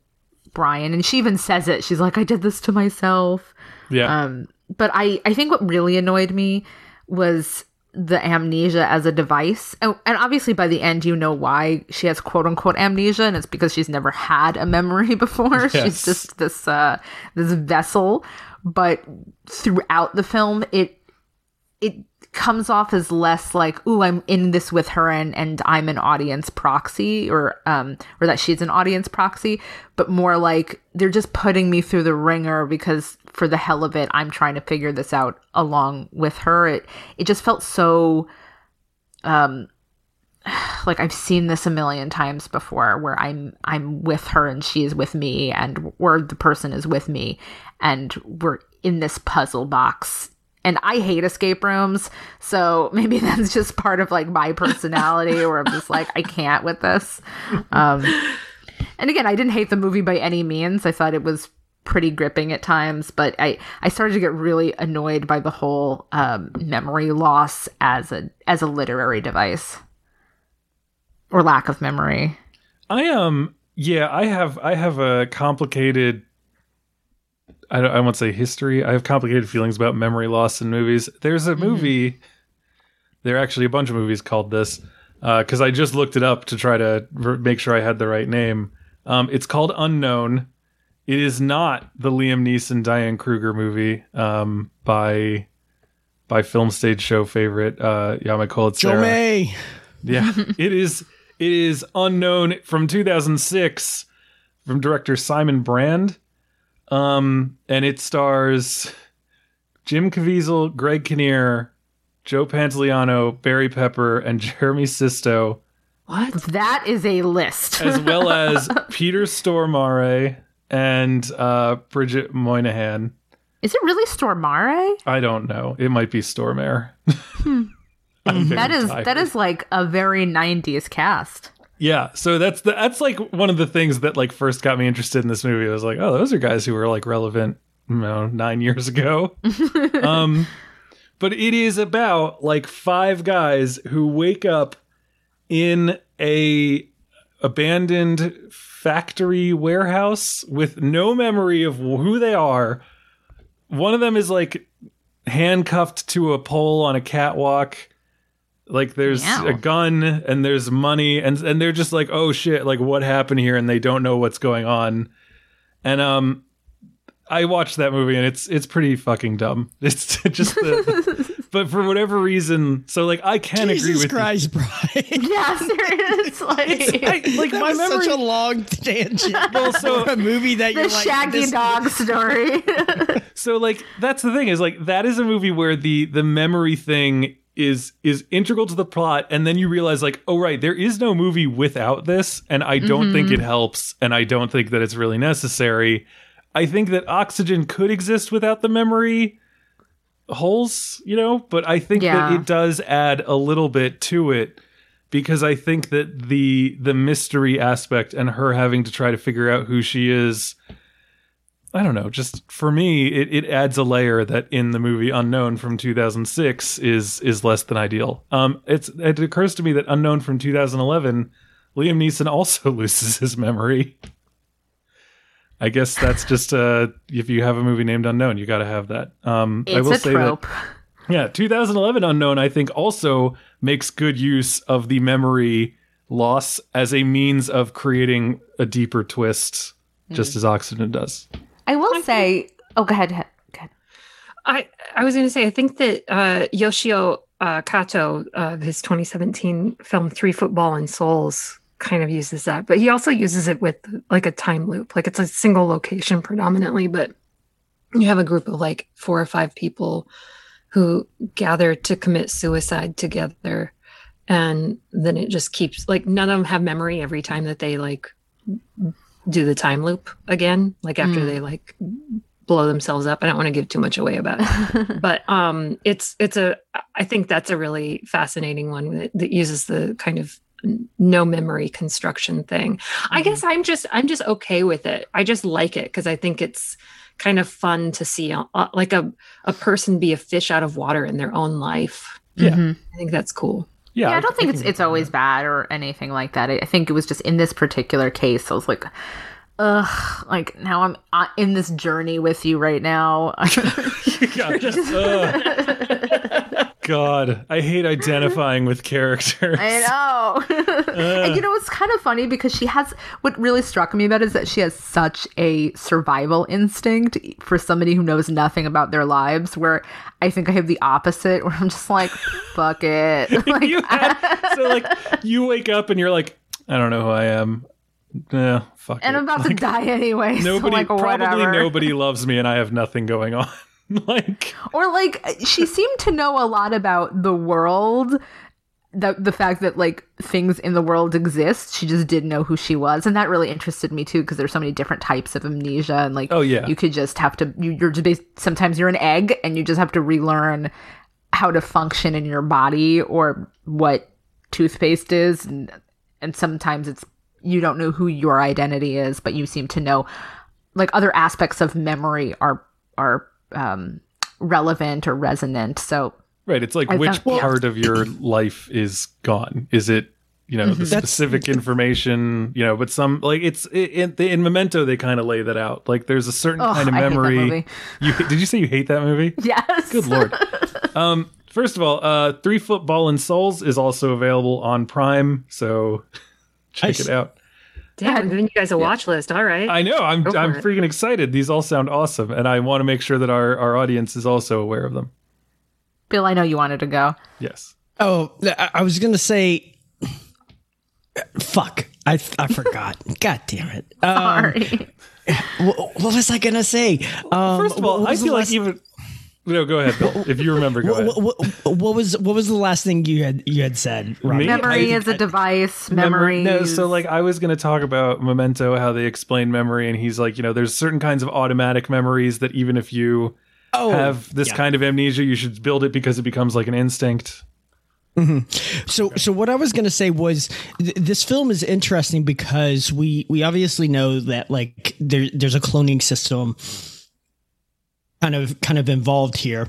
Brian. And she even says it. She's like, I did this to myself. Yeah, Um, but I, I think what really annoyed me was the amnesia as a device. And, and obviously, by the end, you know why she has quote unquote amnesia, and it's because she's never had a memory before. Yes. She's just this uh, this vessel. But throughout the film, it it comes off as less like, "Ooh, I'm in this with her, and and I'm an audience proxy," or um, or that she's an audience proxy, but more like they're just putting me through the ringer because for the hell of it, I'm trying to figure this out along with her. It it just felt so, um, like I've seen this a million times before, where I'm I'm with her and she is with me, and or the person is with me, and we're in this puzzle box and I hate escape rooms, so maybe that's just part of like my personality, where I'm just like I can't with this. Um, and again, I didn't hate the movie by any means. I thought it was pretty gripping at times, but I I started to get really annoyed by the whole um, memory loss as a as a literary device or lack of memory. I um yeah, I have I have a complicated I don't, I won't say history. I have complicated feelings about memory loss in movies. There's a movie there are actually a bunch of movies called this because I just looked it up to try to r- make sure I had the right name. Um, it's called Unknown. It is not the Liam Neeson Diane Kruger movie um, by by film stage show favorite uh, Yamakola Joe. May. Yeah, it is. It is unknown from 2006 from director Simon Brand, um, and it stars Jim Caviezel, Greg Kinnear, Joe Pantoliano, Barry Pepper, and Jeremy Sisto. What? That is a list. as well as Peter Stormare and uh, Bridget Moynahan. is it really Stormare? I don't know. It might be Stormare. Hmm. That is tired. that is like a very 90s cast. Yeah, so that's the, that's like one of the things that like first got me interested in this movie. I was like, oh, those are guys who were like relevant, you know, nine years ago. um, but it is about like five guys who wake up in a abandoned factory warehouse with no memory of who they are. One of them is like handcuffed to a pole on a catwalk. Like there's Meow. a gun and there's money and and they're just like, "Oh shit, like what happened here?" and they don't know what's going on. And um I watched that movie and it's it's pretty fucking dumb. It's just the, but for whatever reason, so like I can agree Jesus with you. Christ, Brian. Yeah, seriously. I, like That my was memory such a long tangent. Well, so- a movie that the you're like Shaggy this- Dog story. so like that's the thing is like that is a movie where the the memory thing is is integral to the plot and then you realize like oh right there is no movie without this and i don't think mm-hmm. it helps and i don't think that it's really necessary. I think that oxygen could exist without the memory holes you know but i think that it does add a little bit to it because i think that the the mystery aspect and her having to try to figure out who she is I don't know. Just for me, it, it adds a layer that in the movie Unknown from 2006 is is less than ideal. Um, it's it occurs to me that Unknown from 2011, Liam Neeson also loses his memory. I guess that's just uh, if you have a movie named Unknown, you got to have that. Um, I it's will a say trope. that yeah, 2011 Unknown, I think, also makes good use of the memory loss as a means of creating a deeper twist, just as Oxygen does. I will say, oh, go ahead. Go ahead. I I was going to say I think that uh, Yoshio uh, Kato, uh, his 2017 film Three Football and Souls, kind of uses that, but he also uses it with like a time loop. Like it's a single location predominantly, but you have a group of like four or five people who gather to commit suicide together, and then it just keeps like none of them have memory every time that they like do the time loop again. Like after Mm. they like blow themselves up. I don't want to give too much away about it but um it's it's a i think that's a really fascinating one that, that uses the kind of no memory construction thing i guess i'm just i'm just okay with it i just like it because i think it's kind of fun to see uh, uh, like a, a person be a fish out of water in their own life Yeah. Mhm. i think that's cool Yeah, Yeah, I don't think it's can it's get always bad or anything like that. I I think it was just in this particular case. I was like, ugh, like now I'm uh, in this journey with you right now. God, ugh. God, I hate identifying with characters. I know. and you know, it's kind of funny because she has what really struck me about it is that she has such a survival instinct for somebody who knows nothing about their lives, where I think I have the opposite, where I'm just like, fuck it. like, had, so like you wake up and you're like, I don't know who I am. Yeah, fuck and it. I'm about to die anyway. Nobody, so like, probably whatever. nobody loves me, and I have nothing going on. like, or like she seemed to know a lot about the world the the fact that like things in the world exist. She just didn't know who she was. And that really interested me too because there's so many different types of amnesia. And like Oh, yeah. you could just have to you, you're just sometimes you're an egg and you just have to relearn how to function in your body or what toothpaste is. And and sometimes it's you don't know who your identity is but you seem to know like other aspects of memory are are um relevant or resonant so right? It's like I which found- part of your life is gone? Is it you know the That's- specific information? You know, but some like it's in, in Memento they kind of lay that out. Like there's a certain Ugh, kind of I hate that memory. movie. You did you say you hate that movie? yes Good lord. um, first of all, uh, Three Football and Souls is also available on Prime, so check Nice. it out. Damn i'm giving you guys a watch list all right I know I'm Go I'm it. freaking excited. These all sound awesome, and I want to make sure that our our audience is also aware of them. bill i know you wanted to go Yes. Oh, I I was gonna say, fuck. I I forgot. God damn it. Um, sorry wh- what was I gonna say? Um, First of all, I was the feel like last- even No, go ahead, Bill. If you remember, go ahead. What, what, what was what was the last thing you had you had said? Robbie? Memory I- is a device. Memory. No, so like I was going to talk about Memento, how they explain memory, and he's like, you know, there's certain kinds of automatic memories that even if you Oh, have this yeah. kind of amnesia, you should build it because it becomes like an instinct. Mm-hmm. So, so what I was going to say was th- this film is interesting because we we obviously know that like there there's a cloning system kind of kind of involved here.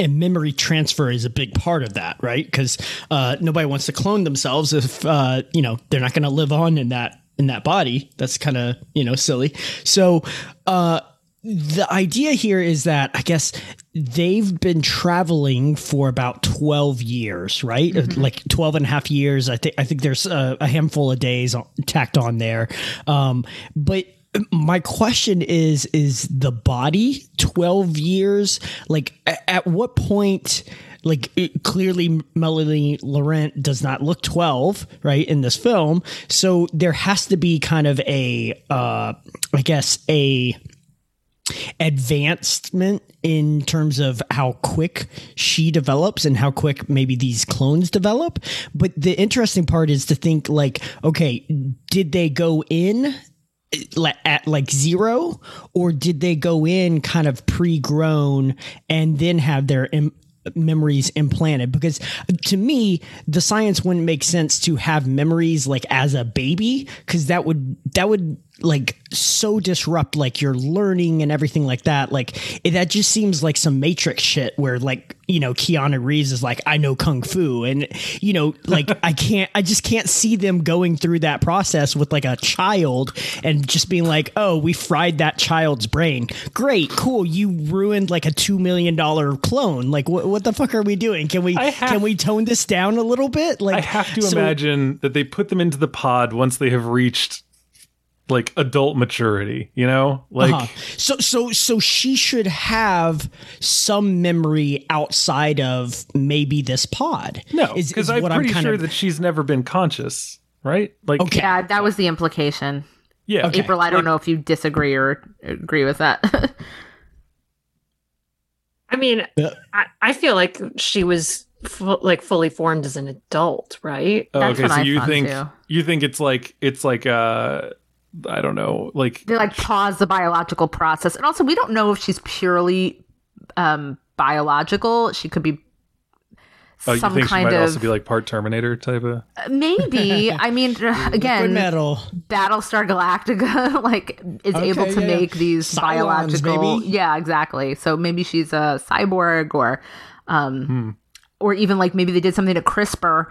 And memory transfer is a big part of that, right? Because uh, nobody wants to clone themselves if uh, you know they're not going to live on in that in that body. That's kind of you know silly. So uh, the idea here is that I guess they've been traveling for about 12 years, right? Like 12 and a half years. I think I think there's a, a handful of days tacked on there. Um, but my question is is the body 12 years like at what point like it, clearly Melanie Laurent does not look 12 right in this film so there has to be kind of a uh i guess a advancement in terms of how quick she develops and how quick maybe these clones develop. But the interesting part is to think like, okay, did they go in at like zero? Or did they go in kind of pre-grown and then have their Im- memories implanted? Because uh, to me the science wouldn't make sense to have memories like as a baby because that would that would like so disrupt like your learning and everything like that like it, that just seems like some matrix shit where like you know keanu reeves is like i know kung fu and you know like i can't i just can't see them going through that process with like a child and just being like oh we fried that child's brain. Great cool you ruined like a two million dollar clone. Like what, what the fuck are we doing? Can we have- can we tone this down a little bit? Like I have to so- imagine that they put them into the pod once they have reached like adult maturity, you know? Like Uh-huh. So so so she should have some memory outside of maybe this pod. no, is, because is I'm what pretty kind sure of, that she's never been conscious, right? Like Okay. Yeah, that was the implication. yeah. Okay. April, I don't know if you disagree or agree with that. I mean, I, I feel like she was fu- like fully formed as an adult, right? Oh, That's okay, what so I you think too. you think it's like it's like uh I don't know, like they like pause the biological process, and also we don't know if she's purely um, biological. She could be oh, you some think she kind might of also be like part Terminator type of maybe. I mean, liquid again, metal. Battlestar Galactica like is Okay, able to yeah, yeah. make these Cylons, biological. baby. Yeah, exactly. So maybe she's a cyborg, or um, Hmm. or even like maybe they did something to CRISPR,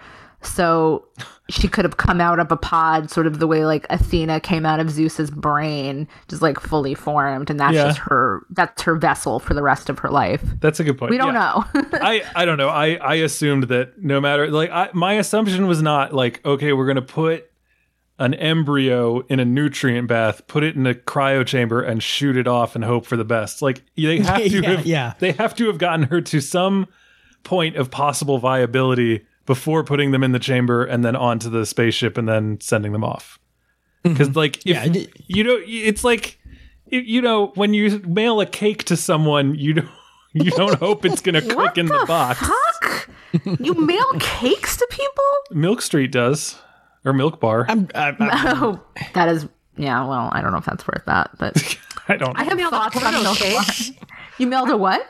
so she could have come out of a pod, sort of the way like Athena came out of Zeus's brain, just like fully formed, and that's Yeah. just her. That's her vessel for the rest of her life. That's a good point. We don't Yeah. know. I I don't know. I I assumed that no matter like I, my assumption was not like okay, we're going to put an embryo in a nutrient bath, put it in a cryo chamber and shoot it off and hope for the best. Like they have to Yeah, have yeah. they have to have gotten her to some point of possible viability before putting them in the chamber and then onto the spaceship and then sending them off. Mm-hmm. Cuz like if Yeah, you know it's like you- you know when you mail a cake to someone, you don't you don't hope it's going to cook in the, the box. Fuck! you mail cakes to people? Milk Street does, or Milk Bar. I'm, I'm, I'm- Oh, that is. Yeah, well, I don't know if that's worth that, but I don't. I have mailed a thoughts on milk cake. bar. You mailed a what?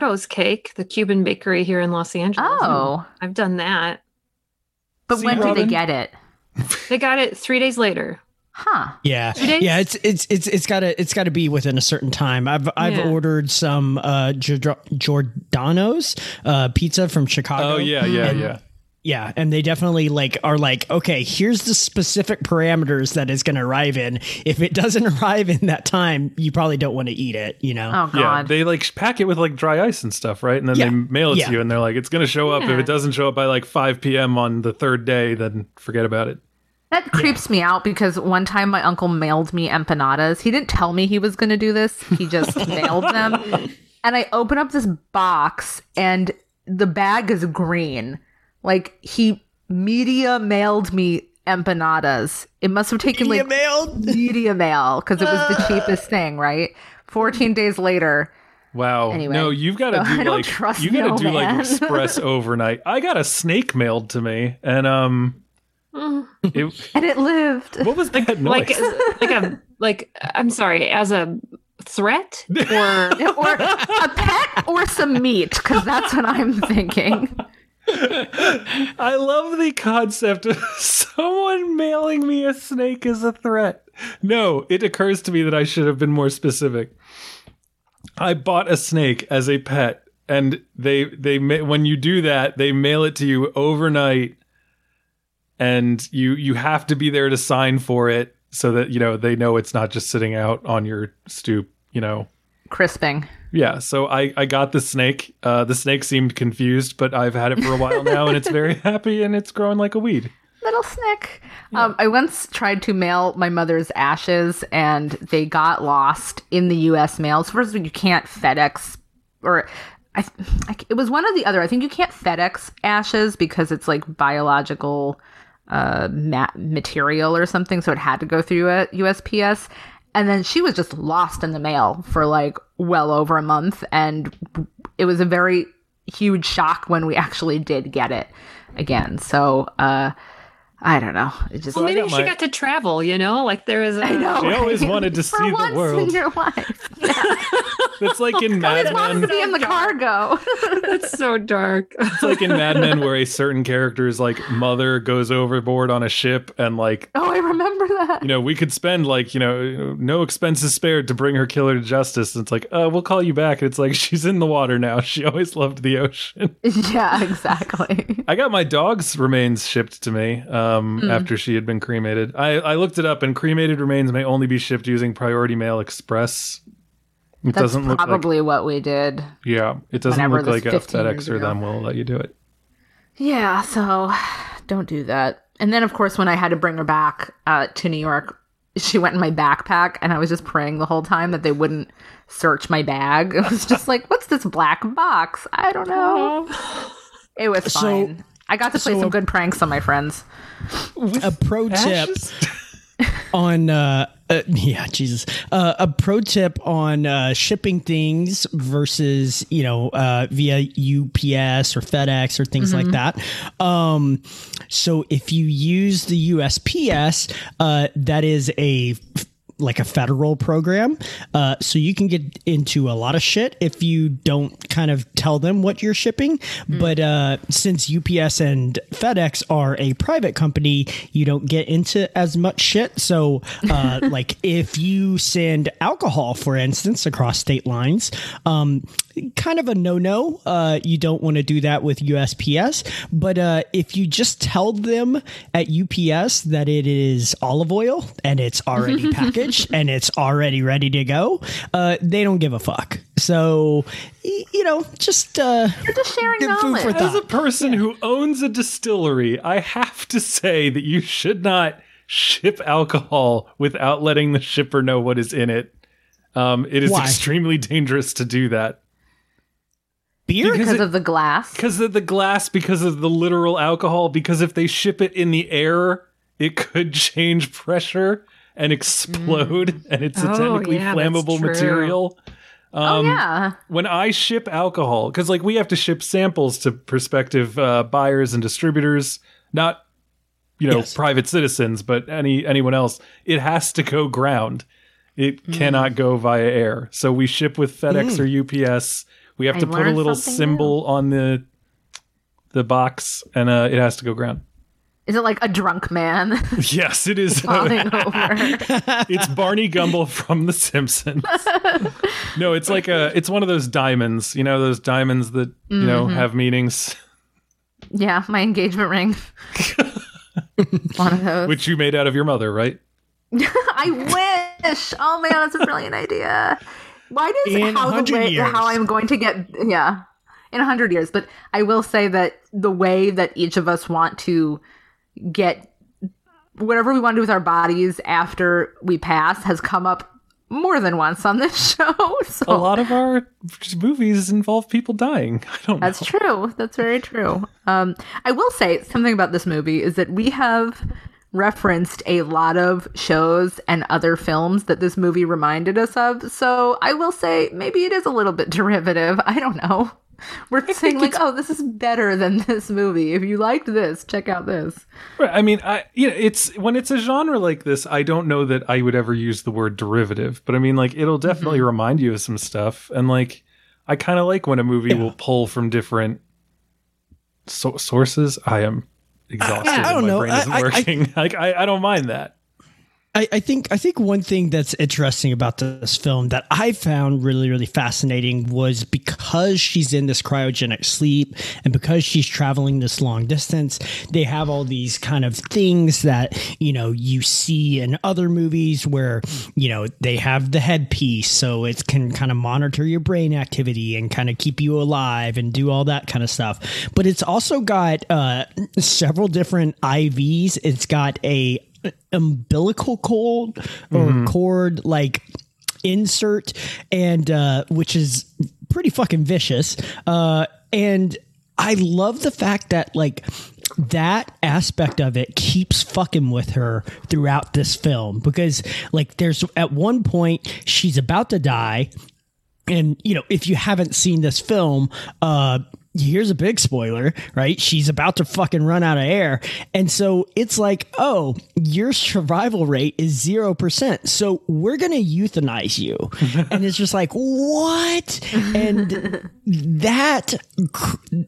Porto's Cake, the Cuban bakery here in Los Angeles. Oh, I've done that. but See, when did they get it? They got it three days later. Huh? yeah, yeah. It's it's it's it's gotta it's gotta be within a certain time. I've I've Yeah. ordered some uh Giordano's Giordano's uh pizza from Chicago. oh yeah, yeah, yeah. Yeah, and they definitely like are like, okay, here's the specific parameters that it's going to arrive in. If it doesn't arrive in that time, you probably don't want to eat it. You know? Oh Yeah, God. they like pack it with like dry ice and stuff, right? And then Yeah. they mail it Yeah. to you, and they're like, "It's going to show up. If it doesn't show up by like 5 p.m. on the third day, then forget about it." That creeps me out because one time my uncle mailed me empanadas. He didn't tell me he was going to do this. He just mailed them. And I open up this box and the bag is green. Like he media mailed me empanadas. It must have taken Media like mailed? media mail because it was the cheapest thing, right? 14 days later, Wow. Anyway, no, you've got to so I do don't like trust you got to do like express overnight. I got a snake mailed to me, and um, it, And it lived. what was that noise? like like a like I'm sorry, as a threat or or a pet or some meat, because that's what I'm thinking. I love the concept of someone mailing me a snake as a threat. No, it occurs to me that I should have been more specific. I bought a snake as a pet, and they they when you do that, they mail it to you overnight, and you you have to be there to sign for it so that you know they know it's not just sitting out on your stoop. You know, Crisping. Yeah, so I, I got the snake. Uh, the snake seemed confused, but I've had it for a while now, and it's very happy, and it's growing like a weed. Little snick. Um, I once tried to mail my mother's ashes, and they got lost in the U.S. mail. So first of all, you can't FedEx, or I, I, it was one or the other. I think you can't FedEx ashes because it's like biological uh, ma- material or something. So it had to go through a USPS. And then she was just lost in the mail for like well over a month, and it was a very huge shock when we actually did get it again. So. uh I don't know. It just well, maybe got she my- got to travel, you know? Like there is a I know. She always wanted to For see the once world. in your life. It's like in I Mad just wanted to Men. be in the cargo. That's so dark. It's like in Mad Men where a certain character's like mother goes overboard on a ship, and like oh, I remember that. you know we could spend like you know no expenses spared to bring her killer to justice. And it's like uh, we'll call you back, and it's like she's in the water now. She always loved the ocean. Yeah, exactly. I got my dog's remains shipped to me um, Hmm. after she had been cremated. I, I looked it up, and cremated remains may only be shipped using Priority Mail Express. It That's doesn't look like probably what we did. yeah. It doesn't look like a 15 FedEx or them will let you do it. Yeah, so don't do that. And then, of course, when I had to bring her back uh, to New York, she went in my backpack, and I was just praying the whole time that they wouldn't search my bag. It was just like, what's this black box? I don't know. It was So- fine. I got to play so some a- good pranks on my friends. a pro tip on uh, uh yeah jesus. Uh, a pro tip on uh shipping things versus you know uh via ups or fedex or things like that. Um so if you use the usps uh that is a like a federal program. Uh so you can get into a lot of shit if you don't kind of tell them what you're shipping. But uh since ups and fedex are a private company you don't get into as much shit. So uh like if you send alcohol for instance across state lines um kind of a no-no uh you don't want to do that with usps but uh if you just tell them at ups that it is olive oil and it's already packaged and it's already ready to go uh they don't give a fuck so you know just uh You're just sharing Good food for knowledge. thought. As a person who owns a distillery, I have to say that you should not ship alcohol without letting the shipper know what is in it. Um, it is Why? extremely dangerous to do that beer Because because it- of the glass. because of the glass, because of the literal alcohol. Because if they ship it in the air, it could change pressure and explode, and it's a Oh, technically yeah, flammable true. material. oh Um, yeah. when I ship alcohol, because like we have to ship samples to prospective uh, buyers and distributors, not you know Yes. private citizens, but any anyone else, it has to go ground. It Hmm. cannot go via air. So we ship with FedEx or UPS. We have I to put a little symbol on the the box, and uh, it has to go ground. Is it like a drunk man Yes, it is. falling over? it's Barney Gumble from The Simpsons. no, it's like a it's one of those diamonds, you know, those diamonds that, you know, Mm-hmm. have meanings, Yeah, my engagement ring. One of those. which you made out of your mother, right? I wish. Oh man, that's a brilliant idea. Why does In how the way years. how I'm going to get yeah in a hundred years? But I will say that the way that each of us want to get whatever we want to do with our bodies after we pass has come up more than once on this show. So A lot of our movies involve people dying. I don't know. That's true. That's very true. Um, I will say something about this movie is that we have referenced a lot of shows and other films that this movie reminded us of. So I will say maybe it is a little bit derivative. I don't know. We're saying like, oh, this is better than this movie. If you liked this, check out this. Right. I mean, I you know, it's when it's a genre like this, I don't know that I would ever use the word derivative, but I mean, like, it'll definitely mm-hmm. remind you of some stuff, and like, I kind of like when a movie will pull from different so- sources. I am exhausted. I and don't my know. brain isn't I- I- I- working. like, I, I don't mind that. I, I think I think one thing that's interesting about this film that I found really really fascinating was because she's in this cryogenic sleep and because she's traveling this long distance, they have all these kind of things that you know you see in other movies where you know they have the headpiece so it can kind of monitor your brain activity and kind of keep you alive and do all that kind of stuff. But it's also got uh, several different IVs. It's got a umbilical cord or cord like insert and uh which is pretty fucking vicious. Uh and i love the fact that like that aspect of it keeps fucking with her throughout this film because like there's at one point she's about to die. And you know if you haven't seen this film uh here's a big spoiler right? She's about to fucking run out of air. And so it's like oh your survival rate is 0% so we're gonna euthanize you. And it's just like what? And that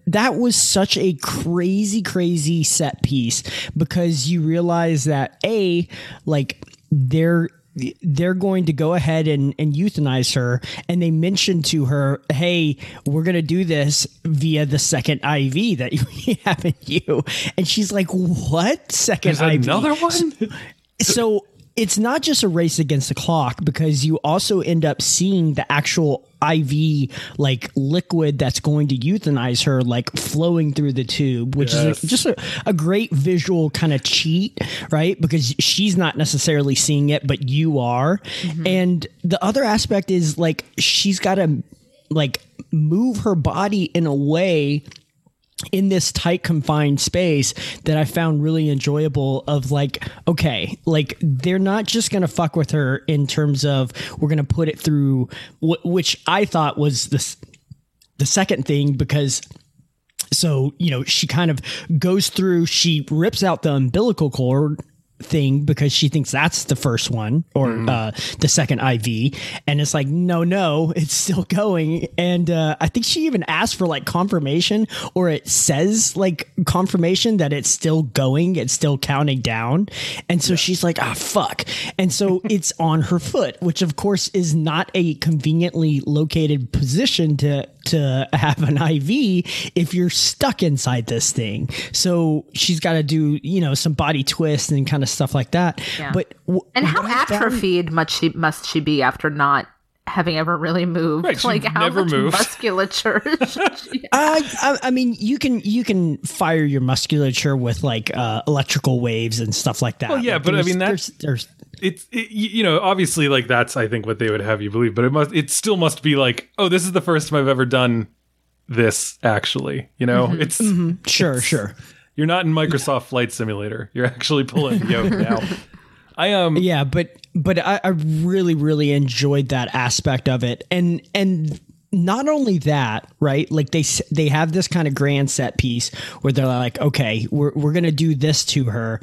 that was such a crazy crazy set piece because you realize that a like they're they're going to go ahead and, and euthanize her. And they mention to her hey we're going to do this via the second iv that we have in you. And she's like what? Second There's iv another one. so it's not just a race against the clock because you also end up seeing the actual IV like liquid that's going to euthanize her like flowing through the tube, which Yes. is just a, a great visual kind of cheat, right? Because she's not necessarily seeing it, but you are. Mm-hmm. And the other aspect is like she's got to like move her body in a way in this tight confined space that I found really enjoyable of like okay like they're not just going to fuck with her in terms of we're going to put it through wh- which I thought was this the second thing because so you know she kind of goes through she rips out the umbilical cord thing because she thinks that's the first one or uh, the second IV and it's like no no it's still going. And uh, I think she even asked for like confirmation or it says like confirmation that it's still going it's still counting down. And so she's like ah fuck. And so it's on her foot which of course is not a conveniently located position to to have an IV if you're stuck inside this thing. So she's got to do, you know, some body twists and kind of stuff like that. Yeah. But w- And how atrophied must she must she be after not having ever really moved? Right, like how never much moved. musculature? should she have? I, I I mean, you can you can fire your musculature with like uh, electrical waves and stuff like that. Well, yeah, Like, but I mean, that's- there's, there's it's it, you know obviously like that's I think what they would have you believe, but it must it still must be like oh this is the first time I've ever done this actually. You know, it's sure sure. you're not in Microsoft Flight Simulator. You're actually pulling the yoke now. I um Yeah, but but I, I really really enjoyed that aspect of it, and and not only that, right? Like they they have this kind of grand set piece where they're like, okay, we're we're gonna do this to her,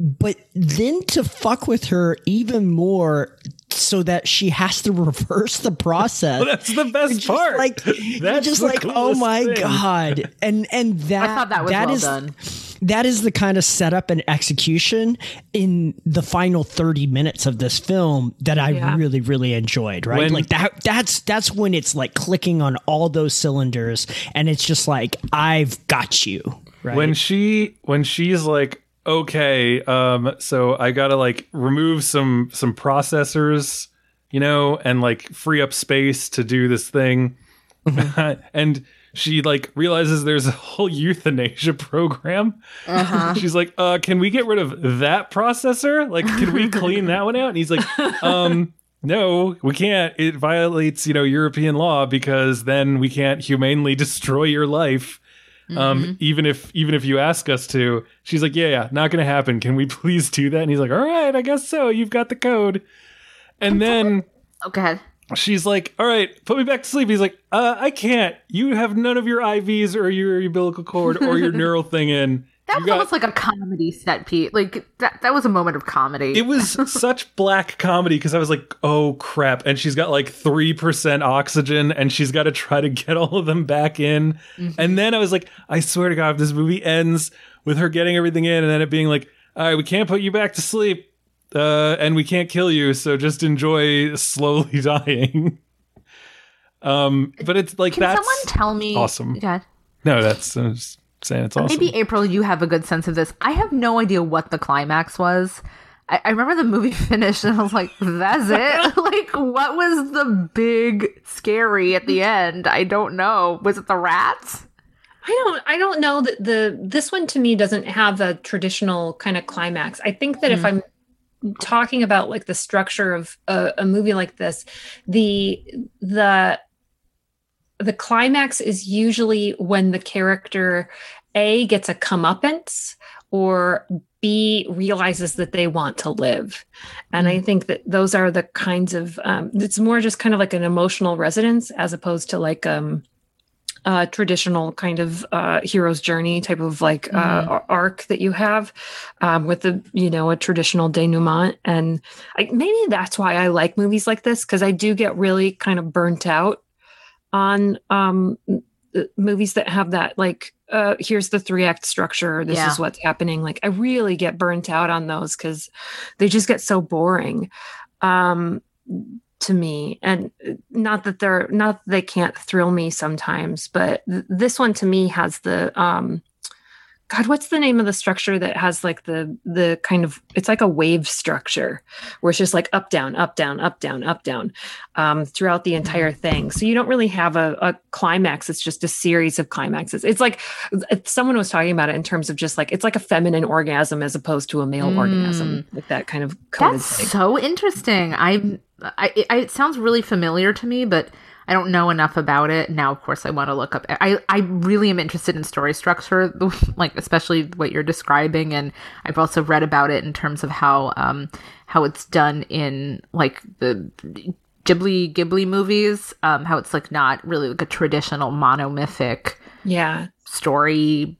but then to fuck with her even more. So that she has to reverse the process. that's the best Just part. Like you're That's just like, oh my thing. god, and and that I thought that was well is- done. that is the kind of setup and execution in the final 30 minutes of this film that I Yeah. really really enjoyed right When- like that that's that's when it's like clicking on all those cylinders and it's just like I've got you right when she when she's like okay um so i gotta like remove some some processors you know and like free up space to do this thing. And she like realizes there's a whole euthanasia program. She's like uh can we get rid of that processor? Like can we clean that one out? And he's like um no, we can't. It violates, you know, European law because then we can't humanely destroy your life. Um, even if even if you ask us to, she's like, yeah, yeah, not gonna happen. Can we please do that? And he's like, all right, I guess so. You've got the code. And then Oh, go she's like, all right, put me back to sleep. He's like, uh, I can't. You have none of your IVs or your umbilical cord or your neural thing in. That was got- almost like a comedy set piece. Like that. That was a moment of comedy. it was such black comedy because I was like, oh crap. And she's got like 3% oxygen and she's got to try to get all of them back in. And then I was like, I swear to God, if this movie ends with her getting everything in and then it being like, all right, we can't put you back to sleep uh, and we can't kill you. So just enjoy slowly dying. um, but it's like, Can that's someone tell me? awesome. Yeah. no, that's, I'm just saying it's awesome. Maybe April, you have a good sense of this. I have no idea what the climax was. I, I remember the movie finished and I was like, that's it? like, what was the big scary at the end? I don't know. Was it the rats? I don't I don't know that the this one to me doesn't have a traditional kind of climax. I think that if hmm. I'm talking about like the structure of a, a movie like this, the the the climax is usually when the character A gets a comeuppance or B realizes that they want to live. And I think that those are the kinds of um, it's more just kind of like an emotional resonance as opposed to like um uh, traditional kind of uh, hero's journey type of like uh, ar- arc that you have um, with the you know a traditional denouement. And I, maybe that's why I like movies like this because I do get really kind of burnt out on um, movies that have that like uh, here's the three act structure this Yeah. is what's happening like I really get burnt out on those because they just get so boring um, to me and uh, not that they're not that they can't thrill me sometimes but th- this one to me has the um god what's the name of the structure that has like the the kind of it's like a wave structure where it's just like up down up down up down up down um throughout the entire thing so you don't really have a, a climax it's just a series of climaxes it's like someone was talking about it in terms of just like it's like a feminine orgasm as opposed to a male orgasm like that kind of That's thing. so interesting. I'm. I, I. It sounds really familiar to me, but I don't know enough about it. Now, of course, I want to look up. I. I really am interested in story structure, like especially what you're describing, and I've also read about it in terms of how um how it's done in like the Ghibli Ghibli movies. Um, how it's like not really like a traditional monomythic yeah story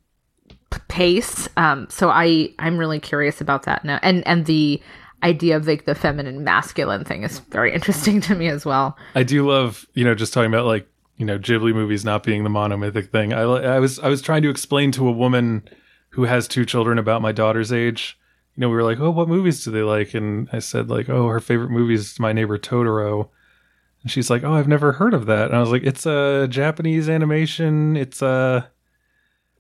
p- pace. Um, so I I'm really curious about that now, and and the idea of like the feminine masculine thing is very interesting to me as well. I do love, you know, just talking about like, you know, Ghibli movies not being the monomythic thing. I, I was I was trying to explain to a woman who has two children about my daughter's age. You know, we were like, "Oh, what movies do they like?" And I said like, "Oh, her favorite movie is My Neighbor Totoro." And she's like, "Oh, I've never heard of that." And I was like, "It's a Japanese animation. It's a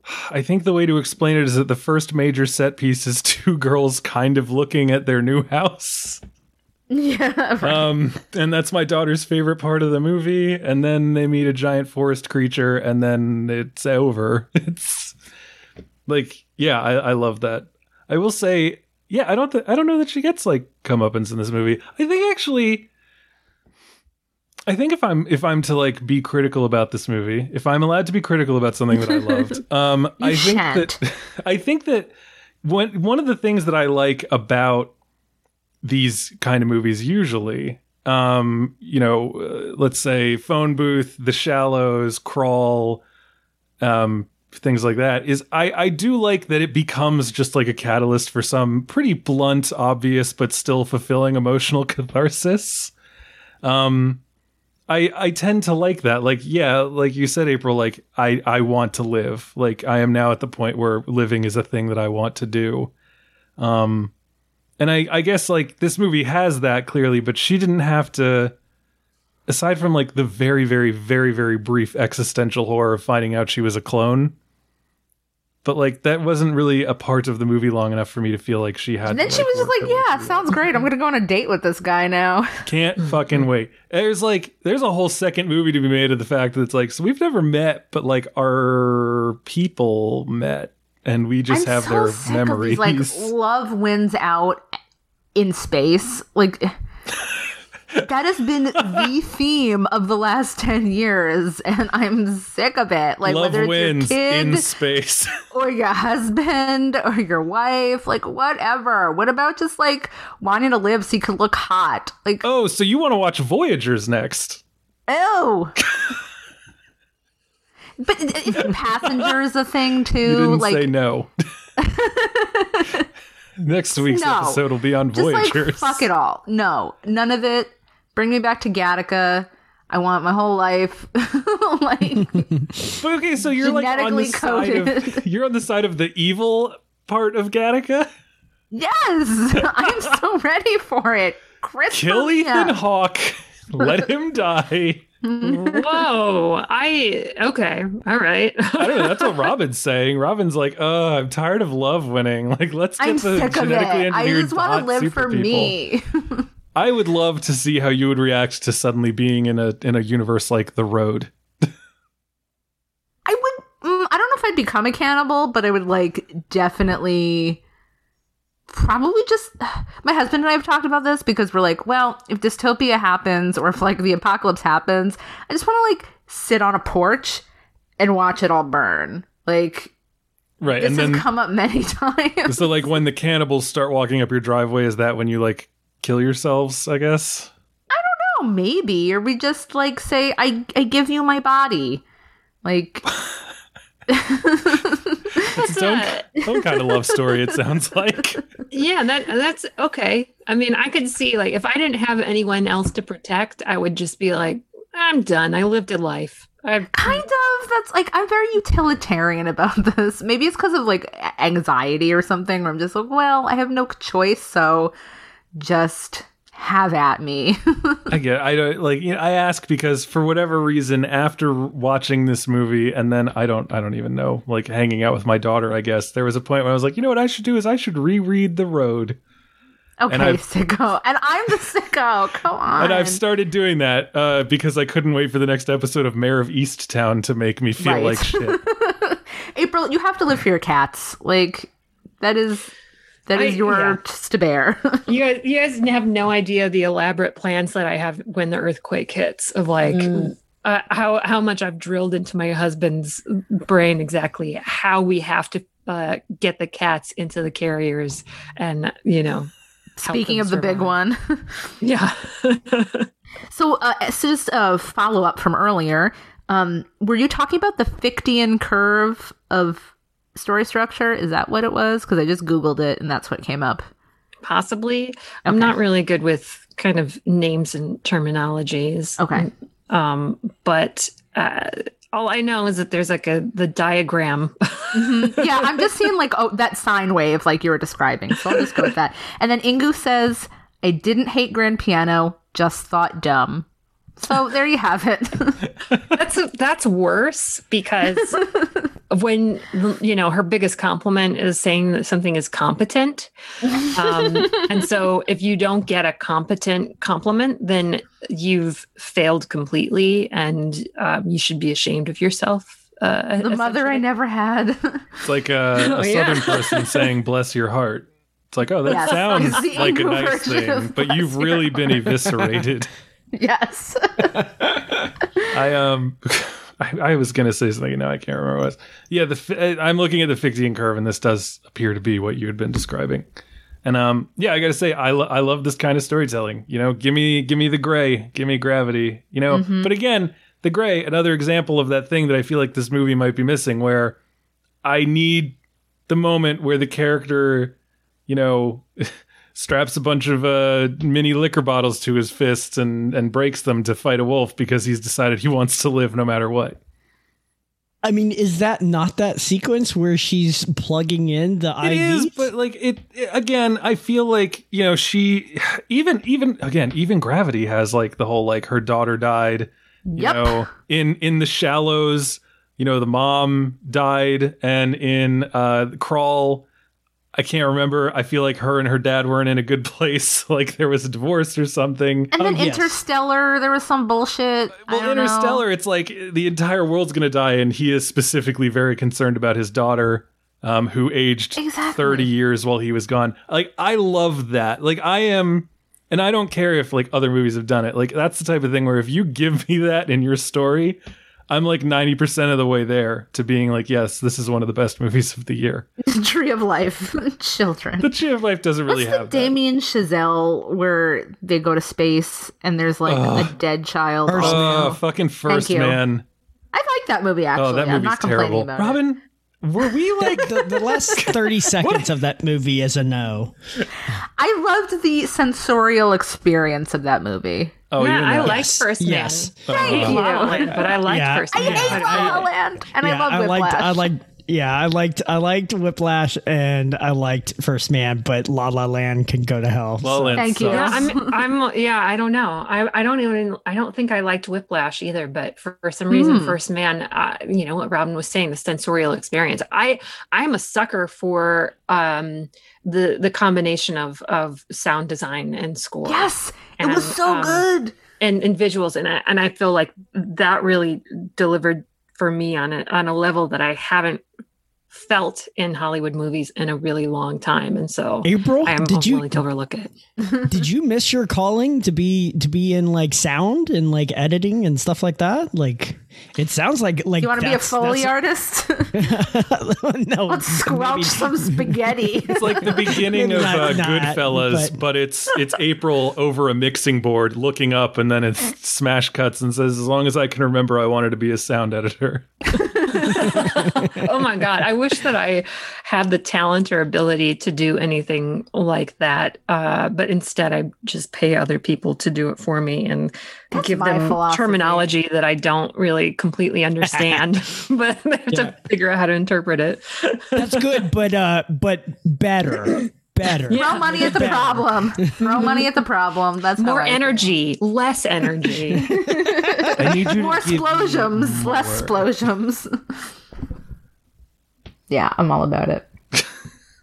I think the way to explain it is that the first major set piece is two girls kind of looking at their new house. Yeah, right. Um, and that's my daughter's favorite part of the movie. And then they meet a giant forest creature, and then it's over. It's like, yeah, I, I love that. I will say, yeah, I don't, th- I don't know that she gets like comeuppance in this movie. I think actually, I think if I'm if I'm to like be critical about this movie, if I'm allowed to be critical about something that I loved, um, I think shan't. that I think that one one of the things that I like about these kind of movies usually um you know uh, let's say phone booth the shallows crawl um things like that is i i do like that it becomes just like a catalyst for some pretty blunt obvious but still fulfilling emotional catharsis um I, I tend to like that. Like, yeah, like you said, April, like I, I want to live. Like I am now at the point where living is a thing that I want to do. Um, and I, I guess like this movie has that clearly, but she didn't have to. Aside from like the very, very, very, very brief existential horror of finding out she was a clone, but like that wasn't really a part of the movie long enough for me to feel like she had. and then to, she was just like, "Yeah, sounds great. I'm gonna go on a date with this guy now." Can't fucking wait. There's like there's a whole second movie to be made of the fact that it's like so we've never met, but like our people met and we just I'm have so their sick memories. Of these, like love wins out in space. Like That has been the theme of the last 10 years, and I'm sick of it. Like, Love whether it's wins your kid in space. or your husband or your wife, like, whatever. What about just like wanting to live so you can look hot? Like, oh, so you want to watch Voyagers next? oh but passenger is a thing too You didn't like, say no. Next week's No. episode will be on just Voyagers. like fuck it all. No, none of it. Bring me back to Gattaca. I want my whole life. like, But okay, so you're like on the Genetically side of coded. you're on the side of the evil part of Gattaca. yes, I'm so ready for it. Chris, Kill Ethan Hawke. Let him die. Whoa. I okay. All right. I don't know. That's what Robyn's saying. Robyn's like, "Oh, I'm tired of love winning. Like, let's get I'm the sick of genetically it. I engineered just want to live super for people." me. I would love to see how you would react to suddenly being in a in a universe like The Road. I would. Mm, I don't know if I'd become a cannibal, but I would like definitely. Probably just my husband and I have talked about this because we're like, well, if dystopia happens or if like the apocalypse happens, I just want to like sit on a porch and watch it all burn. Like Right, this and then has come up many times. so like when the cannibals start walking up your driveway, is that when you like kill yourselves? I guess. I don't know, maybe, or we just like say, I I give you my body, like It's its own, a- own kind of love story. It sounds like. yeah, that that's okay. I mean, I could see like if I didn't have anyone else to protect, I would just be like, I'm done. I lived a life. I kind of that's like i'm very utilitarian about this maybe it's because of like anxiety or something where i'm just like well i have no choice so just have at me I get. I don't like. You know, I ask because for whatever reason, after watching this movie, and then I don't. I don't even know. Like hanging out with my daughter. I guess there was a point where I was like, you know what I should do is I should reread The Road, okay I've- sicko and i'm the sicko come on and I've started doing that uh, because I couldn't wait for the next episode of Mare of Easttown to make me feel Right. like shit. april you have to live for your cats like that is that is I- your yeah. to bear you guys, you guys have no idea the elaborate plans that I have when the earthquake hits of like uh, how how much I've drilled into my husband's brain exactly how we have to uh, get the cats into the carriers and you know speaking of the big one yeah So, uh, so just a follow up from earlier. Um, were you talking about the Fichtean curve of story structure? Is that what it was? Because I just Googled it and that's what came up. possibly i'm not really good with kind of names and terminologies Okay. um but uh all i know is that there's like a the diagram yeah, I'm just seeing like oh that sine wave like you were describing. So I'll just go with that. And then Ingu says, "I didn't hate grand piano, just thought dumb." So there you have it. that's that's worse because when you know her biggest compliment is saying that something is competent um, and so if you don't get a competent compliment then you've failed completely and um, you should be ashamed of yourself uh, the mother I never had. It's like a, a Oh, yeah. southern person saying "bless your heart." It's like, oh, that Yes, sounds like a nice thing, but you've your really heart." been eviscerated. yes. I um, I, I was gonna say something. Now I can't remember what it was. Yeah, the I'm looking at the Fichtean curve, and this does appear to be what you had been describing. And um, yeah, I gotta say, I lo- I love this kind of storytelling. You know, give me give me the gray, give me gravity. You know, but again, the gray, another example of that thing that I feel like this movie might be missing, where I need the moment where the character, you know. straps a bunch of uh, mini liquor bottles to his fists and, and breaks them to fight a wolf because he's decided he wants to live no matter what. I mean, is that not that sequence where she's plugging in the It is, IV? but like it, it- again, I feel like you know she even even again even Gravity has like the whole like her daughter died. You Yep. know, in in the shallows, you know, the mom died, and in uh Crawl, I can't remember. I feel like her and her dad weren't in a good place. Like there was a divorce or something. And then yes. Interstellar, there was some bullshit. Well, don't know. Interstellar, it's like the entire world's going to die, and he is specifically very concerned about his daughter, um, who aged Exactly. 30 years while he was gone. Like, I love that. Like, I am And I don't care if like other movies have done it. Like that's the type of thing where if you give me that in your story, I'm like 90% of the way there to being like, yes, this is one of the best movies of the year. Tree of Life, children. The Tree of Life doesn't really What's the have that. Damien Chazelle where they go to space and there's like a dead child? First all- Oh, fucking first you. man. I like that movie actually. Oh, that I'm movie's not complaining terrible. about it. Robyn, were we like the, the last 30 seconds of that movie is a no. I loved the sensorial experience of that movie. Oh, yeah, I that. like Yes, First Man. yes. Thank I you. La La Land, but I like Yeah. First I hate La La Land, and I love I Whiplash. liked, I liked, yeah, I liked, I liked Whiplash and I liked First Man, but La La Land can go to hell. La La Land Thank you. Yeah, I'm. I'm. Yeah, I don't know. I. I don't even. I don't think I liked Whiplash either. But for, for some reason, Hmm. First Man. Uh, you know what Robyn was saying, the sensorial experience. I. I am a sucker for um the the combination of of sound design and score. yes, and, it was so um, good. and and visuals, and I, and I feel like that really delivered for me on a on a level that I haven't felt in Hollywood movies in a really long time, and so. April, I am did you willing to overlook it. did you miss your calling to be to be in like sound and like editing and stuff like that? Like it sounds like like You want to be a foley artist? no, Let's squelch maybe- some spaghetti. It's like the beginning of Not- uh, not, Goodfellas, but- but... it's it's April over a mixing board looking up, and then it's smash cuts and says, "As long as I can remember, I wanted to be a sound editor." oh my god i wish that i had the talent or ability to do anything like that uh, but instead i just pay other people to do it for me and That's give them philosophy. terminology that i don't really completely understand but i have Yeah. to figure out how to interpret it That's good, but uh, but better, better. Throw money at the Better. problem. Throw money at the problem. That's more I think. energy less energy I need you More explosions, less explosions. yeah, I'm all about it.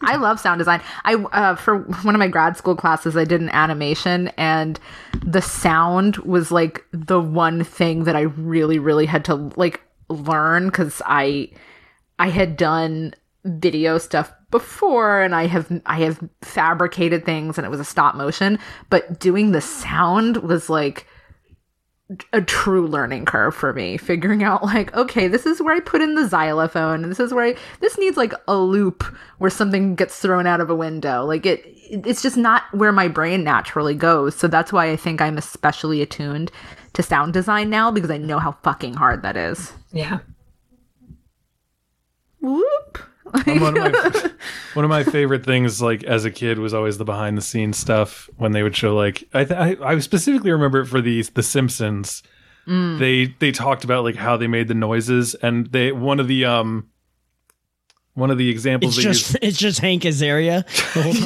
I love sound design. I uh, for one of my grad school classes, I did an animation, and the sound was like the one thing that I really, really had to like learn because I I had done video stuff before and I have I have fabricated things and it was a stop motion, but doing the sound was like a true learning curve for me figuring out like okay this is where i put in the xylophone and this is where i this needs like a loop where something gets thrown out of a window. Like it it's just not where my brain naturally goes so that's why i think i'm especially attuned to sound design now because i know how fucking hard that is. Yeah. Whoop one of my one of my favorite things, like as a kid, was always the behind the scenes stuff when they would show like I th- I, I specifically remember it for the the Simpsons. They they talked about like how they made the noises, and they one of the um one of the examples It's just used, it's just Hank Azaria. the whole time.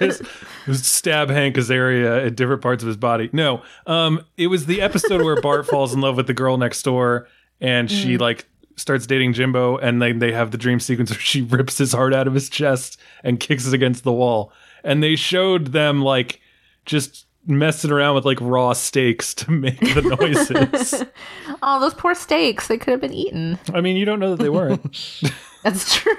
yes, they just stab Hank Azaria at different parts of his body. No, um, it was the episode where Bart falls in love with the girl next door, and she like starts dating Jimbo, and then they have the dream sequence where she rips his heart out of his chest and kicks it against the wall. And they showed them like just messing around with like raw steaks to make the noises. oh those poor steaks they could have been eaten I mean, you don't know that they weren't. that's true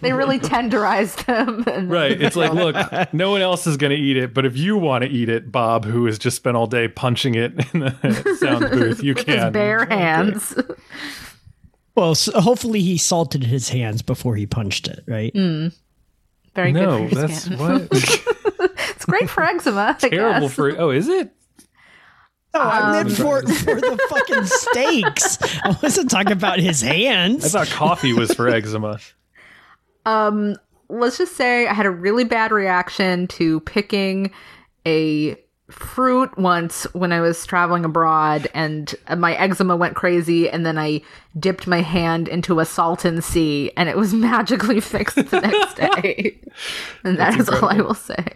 they really tenderized them and Right. It's like, look, no one else is going to eat it, but if you want to eat it, Bob, who has just spent all day punching it in the sound booth, you with can. bare hands Well, so hopefully he salted his hands before he punched it, right? very No, good for your that's skin. what it's great for eczema I terrible guess. for. Oh, is it? No, I Um, meant for for the fucking steaks. I wasn't talking about his hands. I hands. thought coffee was for eczema. Um, let's just say I had a really bad reaction to picking a fruit once when I was traveling abroad, and my eczema went crazy. And then I dipped my hand into a Salton Sea, and it was magically fixed the next day. and that is all I will say.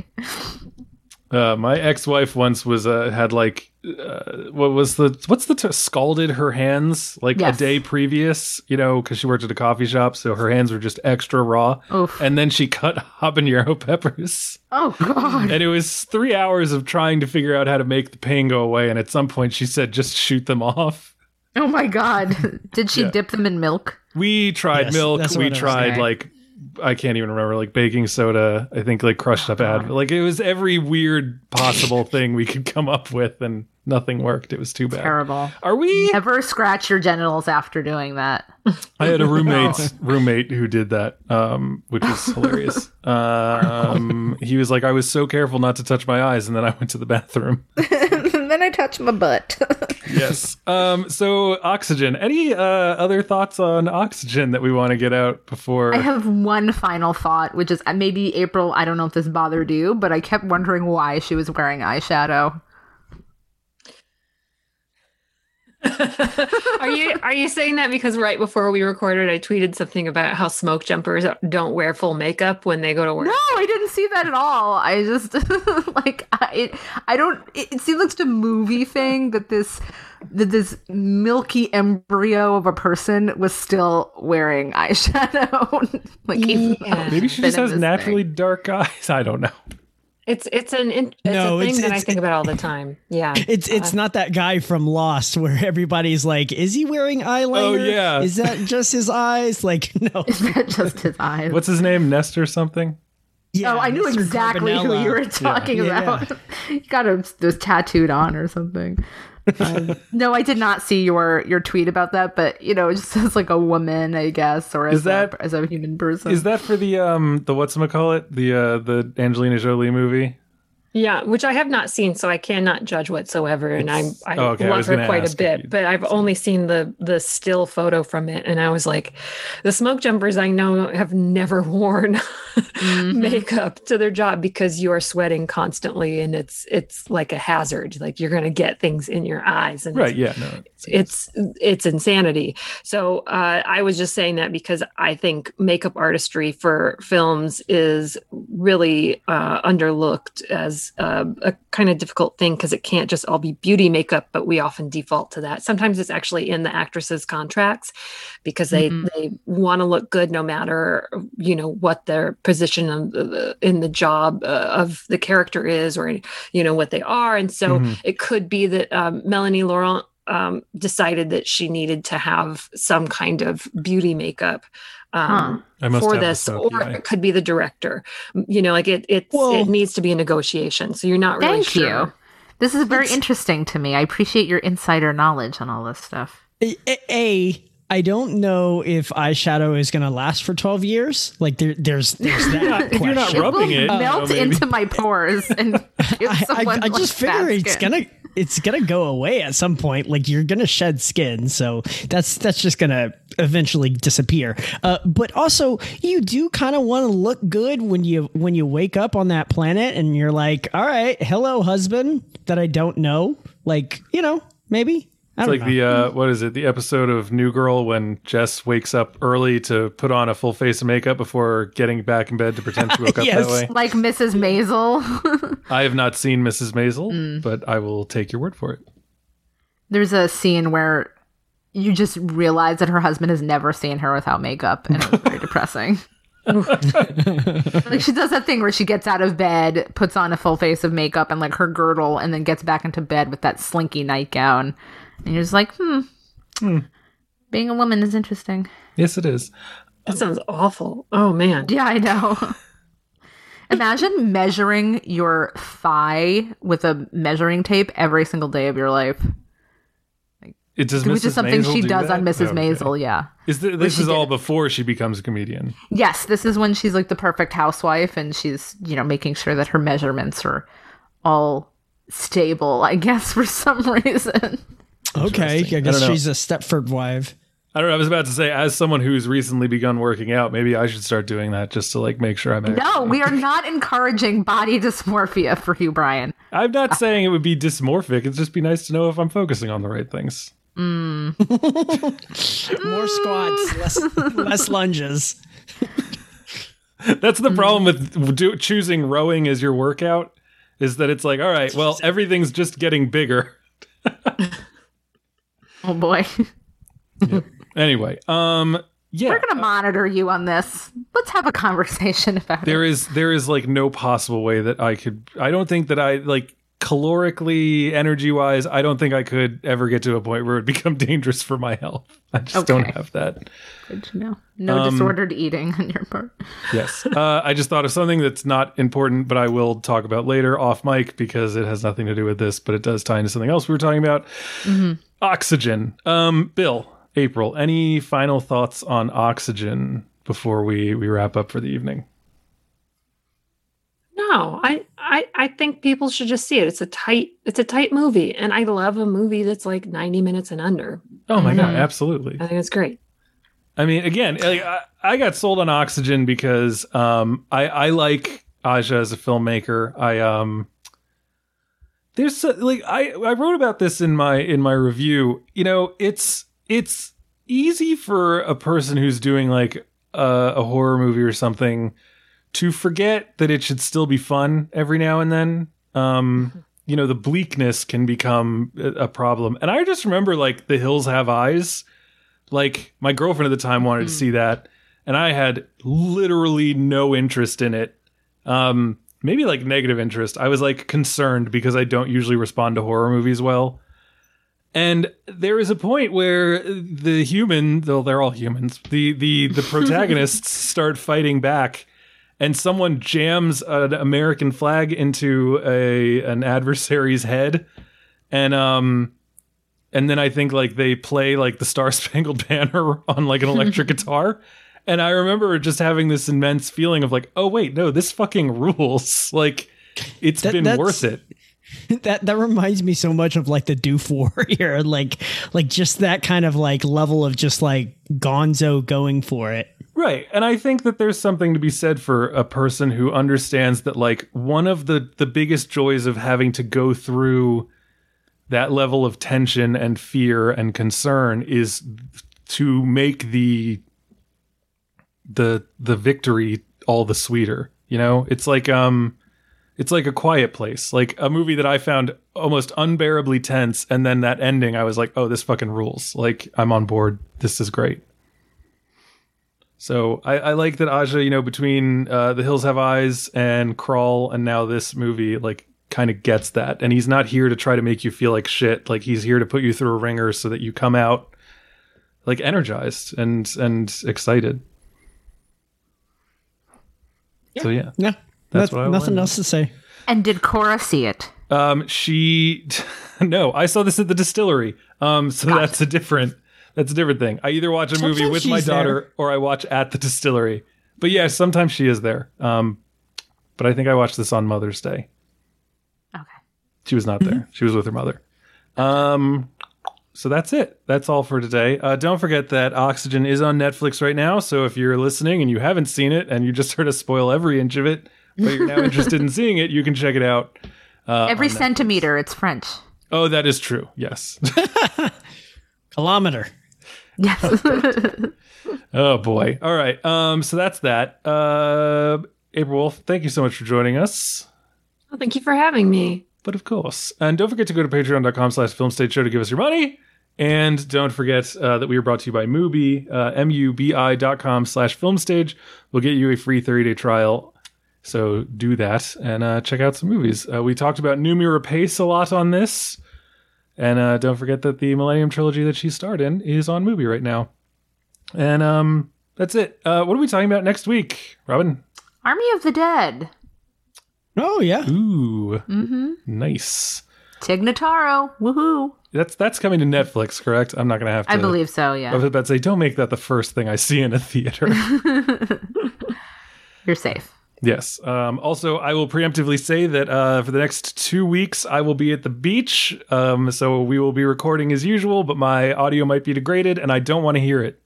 Uh, my ex-wife once was uh, had like uh, what was the what's the t- scalded her hands like Yes. a day previous, you know, because she worked at a coffee shop, so her hands were just extra raw. Oof. And then she cut habanero peppers. Oh God! And it was three hours of trying to figure out how to make the pain go away. And at some point, she said, just shoot them off. Oh my God! Did she Yeah. dip them in milk? We tried Yes, milk. We what I was tried like I can't even remember like baking soda. I think like crushed up ad. Like it was every weird possible thing we could come up with, and nothing worked. It was too bad. Terrible. Are we? ever scratch your genitals after doing that. I had a roommate roommate who did that, um, which was hilarious. Um, he was like, I was so careful not to touch my eyes, and then I went to the bathroom. and then I touched my butt. Yes. Um, so oxygen. Any uh, other thoughts on oxygen that we want to get out before? I have one final thought, which is uh, maybe April. I don't know if this bothered you, but I kept wondering why she was wearing eyeshadow. Are you are you saying that because right before we recorded, I tweeted something about how smoke jumpers don't wear full makeup when they go to work? No, I didn't see that at all. I just like I, it, I don't. It, it seems like such a movie thing that this that this milky embryo of a person was still wearing eyeshadow. like Yeah. Maybe she just has naturally thing. dark eyes. I don't know. It's it's an it's No, a thing it's- that I think about all the time. Yeah, It's it's uh, not that guy from Lost where everybody's like, is he wearing eyeliner? Oh, yeah. Is that just his eyes? Like, no. Is that just his eyes? What's his name? Nestor something? Yeah, oh, I knew Mr. exactly who you were talking Yeah. about. you got him those tattooed on or something. Um, no, I did not see your your tweet about that, but you know, it just says like a woman, I guess, or as Is that- a, as a human person. Is that for the um the what's call it the uh the Angelina Jolie movie? Yeah, which I have not seen, so I cannot judge whatsoever. And I'm I Oh, okay, love was her quite a bit, but I've only seen the the still photo from it, and I was like, the smoke jumpers I know have never worn Mm-hmm. makeup to their job because you are sweating constantly, and it's it's like a hazard. Like you're going to get things in your eyes, and Right. it's- Yeah. No. it's it's insanity so uh, i was just saying that because i think makeup artistry for films is really uh, underlooked as uh, a kind of difficult thing because it can't just all be beauty makeup but we often default to that sometimes it's actually in the actresses contracts because they Mhm. they want to look good no matter you know what their position of the, in the job uh, of the character is or you know what they are and so Mhm. it could be that um, melanie laurent um, decided that she needed to have some kind of beauty makeup um, I must for this, smoky or eye. it could be the director. You know, like it it Well- it needs to be a negotiation. So you're not really Thank sure. you. This is very It's- interesting to me. I appreciate your insider knowledge on all this stuff. A, A, I don't know if eyeshadow is going to last for 12 years. Like, there, there's, there's that. If you're not question. rubbing will it, you know, melt maybe. into my pores and give I, I, someone I just like, figure bad it's gonna it's gonna go away at some point. Like you're gonna shed skin, so that's that's just gonna eventually disappear. Uh, but also, you do kind of want to look good when you when you wake up on that planet and you're like, all right, hello, husband that I don't know. Like you know, maybe. I It's like know. the uh, what is it? The episode of New Girl when Jess wakes up early to put on a full face of makeup before getting back in bed to pretend she woke up that way. like Mrs. Maisel. I have not seen Mrs. Maisel, Mm. but I will take your word for it. There's a scene where you just realize that her husband has never seen her without makeup, and it was very depressing. like she does that thing where she gets out of bed, puts on a full face of makeup and like her girdle, and then gets back into bed with that slinky nightgown, and you're just like, hmm, being a woman is interesting. Yes, it is. That sounds awful. Oh man. Yeah, I know. Imagine measuring your thigh with a measuring tape every single day of your life, It does. which Mrs. is something Maisel she do does that? on Mrs. Okay. Maisel. Yeah. Is th- this is all did. before she becomes a comedian? Yes, this is when she's like the perfect housewife and she's, you know, making sure that her measurements are all stable, I guess, for some reason. Okay. I Interesting. I guess she's a Stepford wife. I don't know. I was about to say, as someone who's recently begun working out, maybe I should start doing that just to like make sure I'm. No, we are not encouraging body dysmorphia for you, Brian. I'm not saying it would be dysmorphic. It'd just be nice to know if I'm focusing on the right things. Mm. More squats, less, less lunges. That's the problem with do, choosing rowing as your workout is that it's like, all right, well, everything's just getting bigger. Oh boy. Anyway, um, yeah, We're going to monitor you on this. Let's have a conversation about there it. is there is like no possible way that I could. I don't think that I like. calorically, energy wise, I don't think I could ever get to a point where it would become dangerous for my health. I just don't have that. Good to know. No Um, disordered eating on your part. Yes. Uh, I just thought of something that's not important, but I will talk about later off mic because it has nothing to do with this, but it does tie into something else we were talking about. Oxygen. Um, Bill, April, any final thoughts on oxygen before we, we wrap up for the evening? No, I, I I think people should just see it. It's a tight it's a tight movie, and I love a movie that's like ninety minutes and under. Oh my God, Mhm. absolutely. I think it's great. I mean, again, like, I, I got sold on Oxygen because um, I, I like Aja as a filmmaker. I um, there's so- like I, I wrote about this in my in my review. You know, it's it's easy for a person who's doing like a, a horror movie or something to forget that it should still be fun every now and then. Um, you know, the bleakness can become a, a problem, and I just remember like The Hills Have Eyes like my girlfriend at the time wanted to see that and i had literally no interest in it um maybe like negative interest. I was like concerned because i don't usually respond to horror movies well. And there is a point where the human though they're all humans the the the protagonists start fighting back and someone jams an american flag into a an adversary's head. And um and then I think like they play like the Star Spangled Banner on like an electric guitar. And I remember just having this immense feeling of like, oh wait, no, this fucking rules. Like it's That- been worth it. that that reminds me so much of like the Doof Warrior, like like just that kind of like level of just like Gonzo going for it. Right. And I think that there's something to be said for a person who understands that like one of the the biggest joys of having to go through that level of tension and fear and concern is to make the the the victory all the sweeter. You know? It's like um it's like a quiet place. Like a movie that I found almost unbearably tense and then that ending I was like, "Oh, this fucking rules." Like I'm on board. This is great. So I, I like that Aja, you know, between uh, The Hills Have Eyes and Crawl and now this movie, like kind of gets that. And he's not here to try to make you feel like shit. Like he's here to put you through a ringer so that you come out like energized and and excited. So yeah. Yeah, That's Noth- what I nothing else to say. And did Cora see it? Um, she, no, I saw this at the distillery. Um, so that's a different, that's a different thing. I either watch a movie with my daughter there. or I watch at the distillery. But yeah, sometimes she is there. Um, but I think I watched this on Mother's Day. Okay. She was not there. She was with her mother. Um, so that's it. That's all for today. Uh, don't forget that Oxygen is on Netflix right now. So if you're listening and you haven't seen it and you just heard us spoil every inch of it, but you're now interested in seeing it, you can check it out. Uh, Every centimeter, it's French. Oh, that is true. Yes. Kilometer. Yes. oh boy. All right. Um. So that's that. Uh. April Wolfe, thank you so much for joining us. Well, thank you for having me. But of course, and don't forget to go to patreon.com slash filmstage show to give us your money. And don't forget uh, that we are brought to you by Mubi, uh, M-U-B-I dot com slash filmstage. We'll get you a free 30-day trial. So do that and uh, check out some movies. Uh, we talked about Noomi Rapace a lot on this. And uh, don't forget that the Millennium Trilogy that she starred in is on Mubi right now. And um, that's it. Uh, what are we talking about next week, Robyn? Army of the Dead. Oh yeah. Ooh, Mm-hmm. nice. Tig Notaro. Woohoo. That's that's coming to Netflix, correct? I'm not gonna have to. I believe so, I yeah. was about to say, don't make that the first thing I see in a theater. You're safe. yes. Um, also, I will preemptively say that uh, for the next two weeks, I will be at the beach. Um, so we will be recording as usual, but my audio might be degraded, and I don't want to hear it.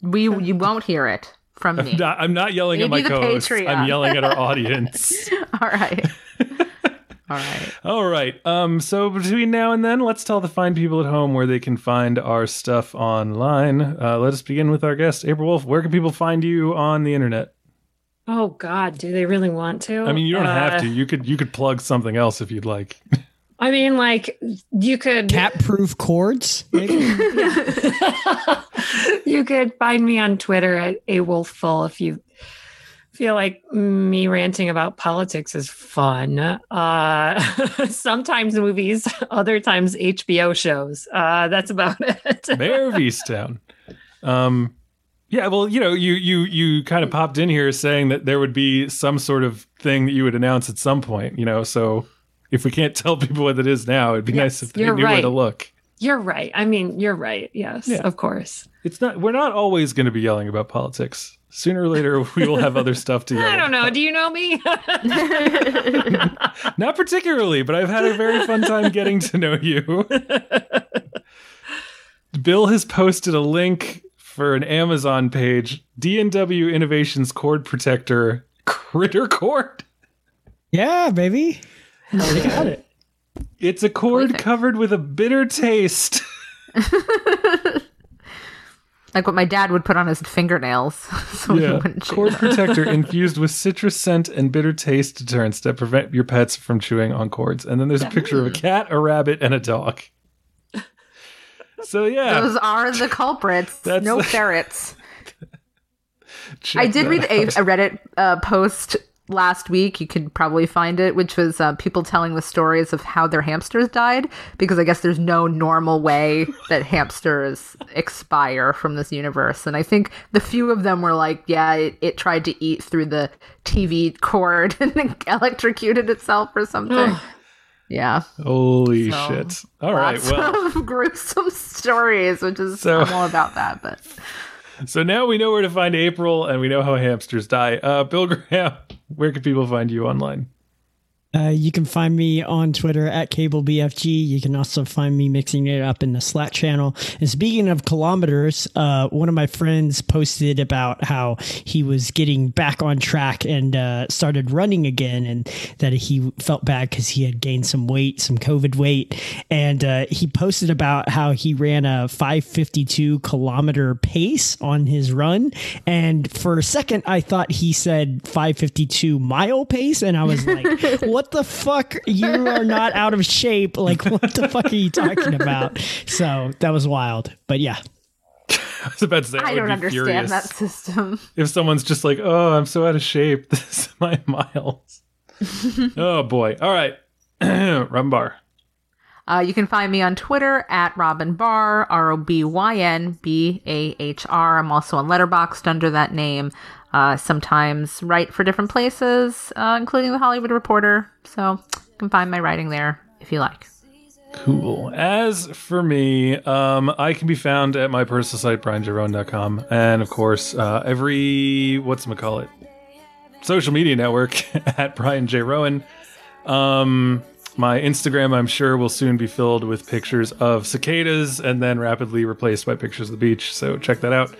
We you won't hear it from me. I'm not, I'm not yelling at my Maybe the co-hosts. I'm yelling at our audience. All right. All right. All right. Um, so between now and then, let's tell the fine people at home where they can find our stuff online. Uh, let us begin with our guest, April Wolfe. Where can people find you on the internet? Oh God, do they really want to? I mean, you don't Uh, have to. You could you could plug something else if you'd like. I mean, like you could Cat-proof cords. Maybe? you could find me on Twitter at a wolfful if you feel like me ranting about politics is fun. Uh, sometimes movies, other times HBO shows. Uh, that's about it. Mare of Easttown. Um, yeah, well, you know, you you you kind of popped in here saying that there would be some sort of thing that you would announce at some point. You know, so if we can't tell people what it is now, it'd be Yes, nice if they you're knew where to look. You're right. I mean, you're right. Yes, Yeah. of course. It's not. We're not always going to be yelling about politics. Sooner or later, we will have other stuff to yell. I don't know. about. Do you know me? Not particularly, but I've had a very fun time getting to know you. Bill has posted a link for an Amazon page, D&W Innovations cord protector critter cord. Yeah, baby. They got it. It's a cord Perfect. covered with a bitter taste. like what my dad would put on his fingernails. so he yeah, wouldn't chew cord protector infused with citrus scent and bitter taste deterrents that prevent your pets from chewing on cords. And then there's a picture of a cat, a rabbit, and a dog. So yeah, Those are the culprits. That's no the- ferrets. check I did read a, a Reddit uh, post last week. You could probably find it, which was uh, people telling the stories of how their hamsters died, because I guess there's no normal way that hamsters expire from this universe. And I think the few of them were like, yeah, it, it tried to eat through the TV cord and electrocuted itself or something. yeah. Holy So, shit! All right, Lots well. of gruesome stories, which is So- I'm all about that. But So now we know where to find April and we know how hamsters die. Uh, Bill Graham, where can people find you online? Uh, you can find me on Twitter at CableBFG. You can also find me mixing it up in the Slack channel. And speaking of kilometers, uh, one of my friends posted about how he was getting back on track and uh, started running again, and that he felt bad because he had gained some weight, some COVID weight. And uh, he posted about how he ran a 552 kilometer pace on his run. And for a second, I thought he said 552 mile pace. And I was like, what the fuck? You are not out of shape. Like, what the fuck are you talking about? So that was wild. But yeah. I was about to say, I, I don't understand furious that system. if someone's just like, "Oh, I'm so out of shape. This is my miles." oh boy! All right, Robyn Bahr. Uh, you can find me on Twitter at Robyn Bahr, R O B Y N B A H R. I'm also on Letterboxd under that name. Uh, sometimes write for different places, uh, including the Hollywood Reporter. So you can find my writing there if you like. Cool. As for me, um, I can be found at my personal site, brianjroan.com. And of course, uh, every, what's call it, social media network at Brian J. Roan. Um, my Instagram, I'm sure, will soon be filled with pictures of cicadas and then rapidly replaced by pictures of the beach. So check that out.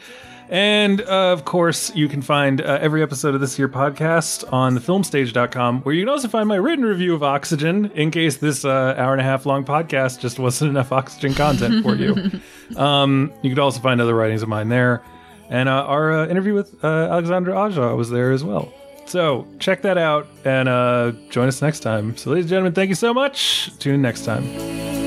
And uh, of course, you can find uh, every episode of this here podcast on thefilmstage.com, where you can also find my written review of Oxygen in case this uh, hour and a half long podcast just wasn't enough Oxygen content for you. um, you could also find other writings of mine there. And uh, our uh, interview with uh, Alexandre Aja was there as well. So check that out and uh, join us next time. So, ladies and gentlemen, thank you so much. Tune in next time.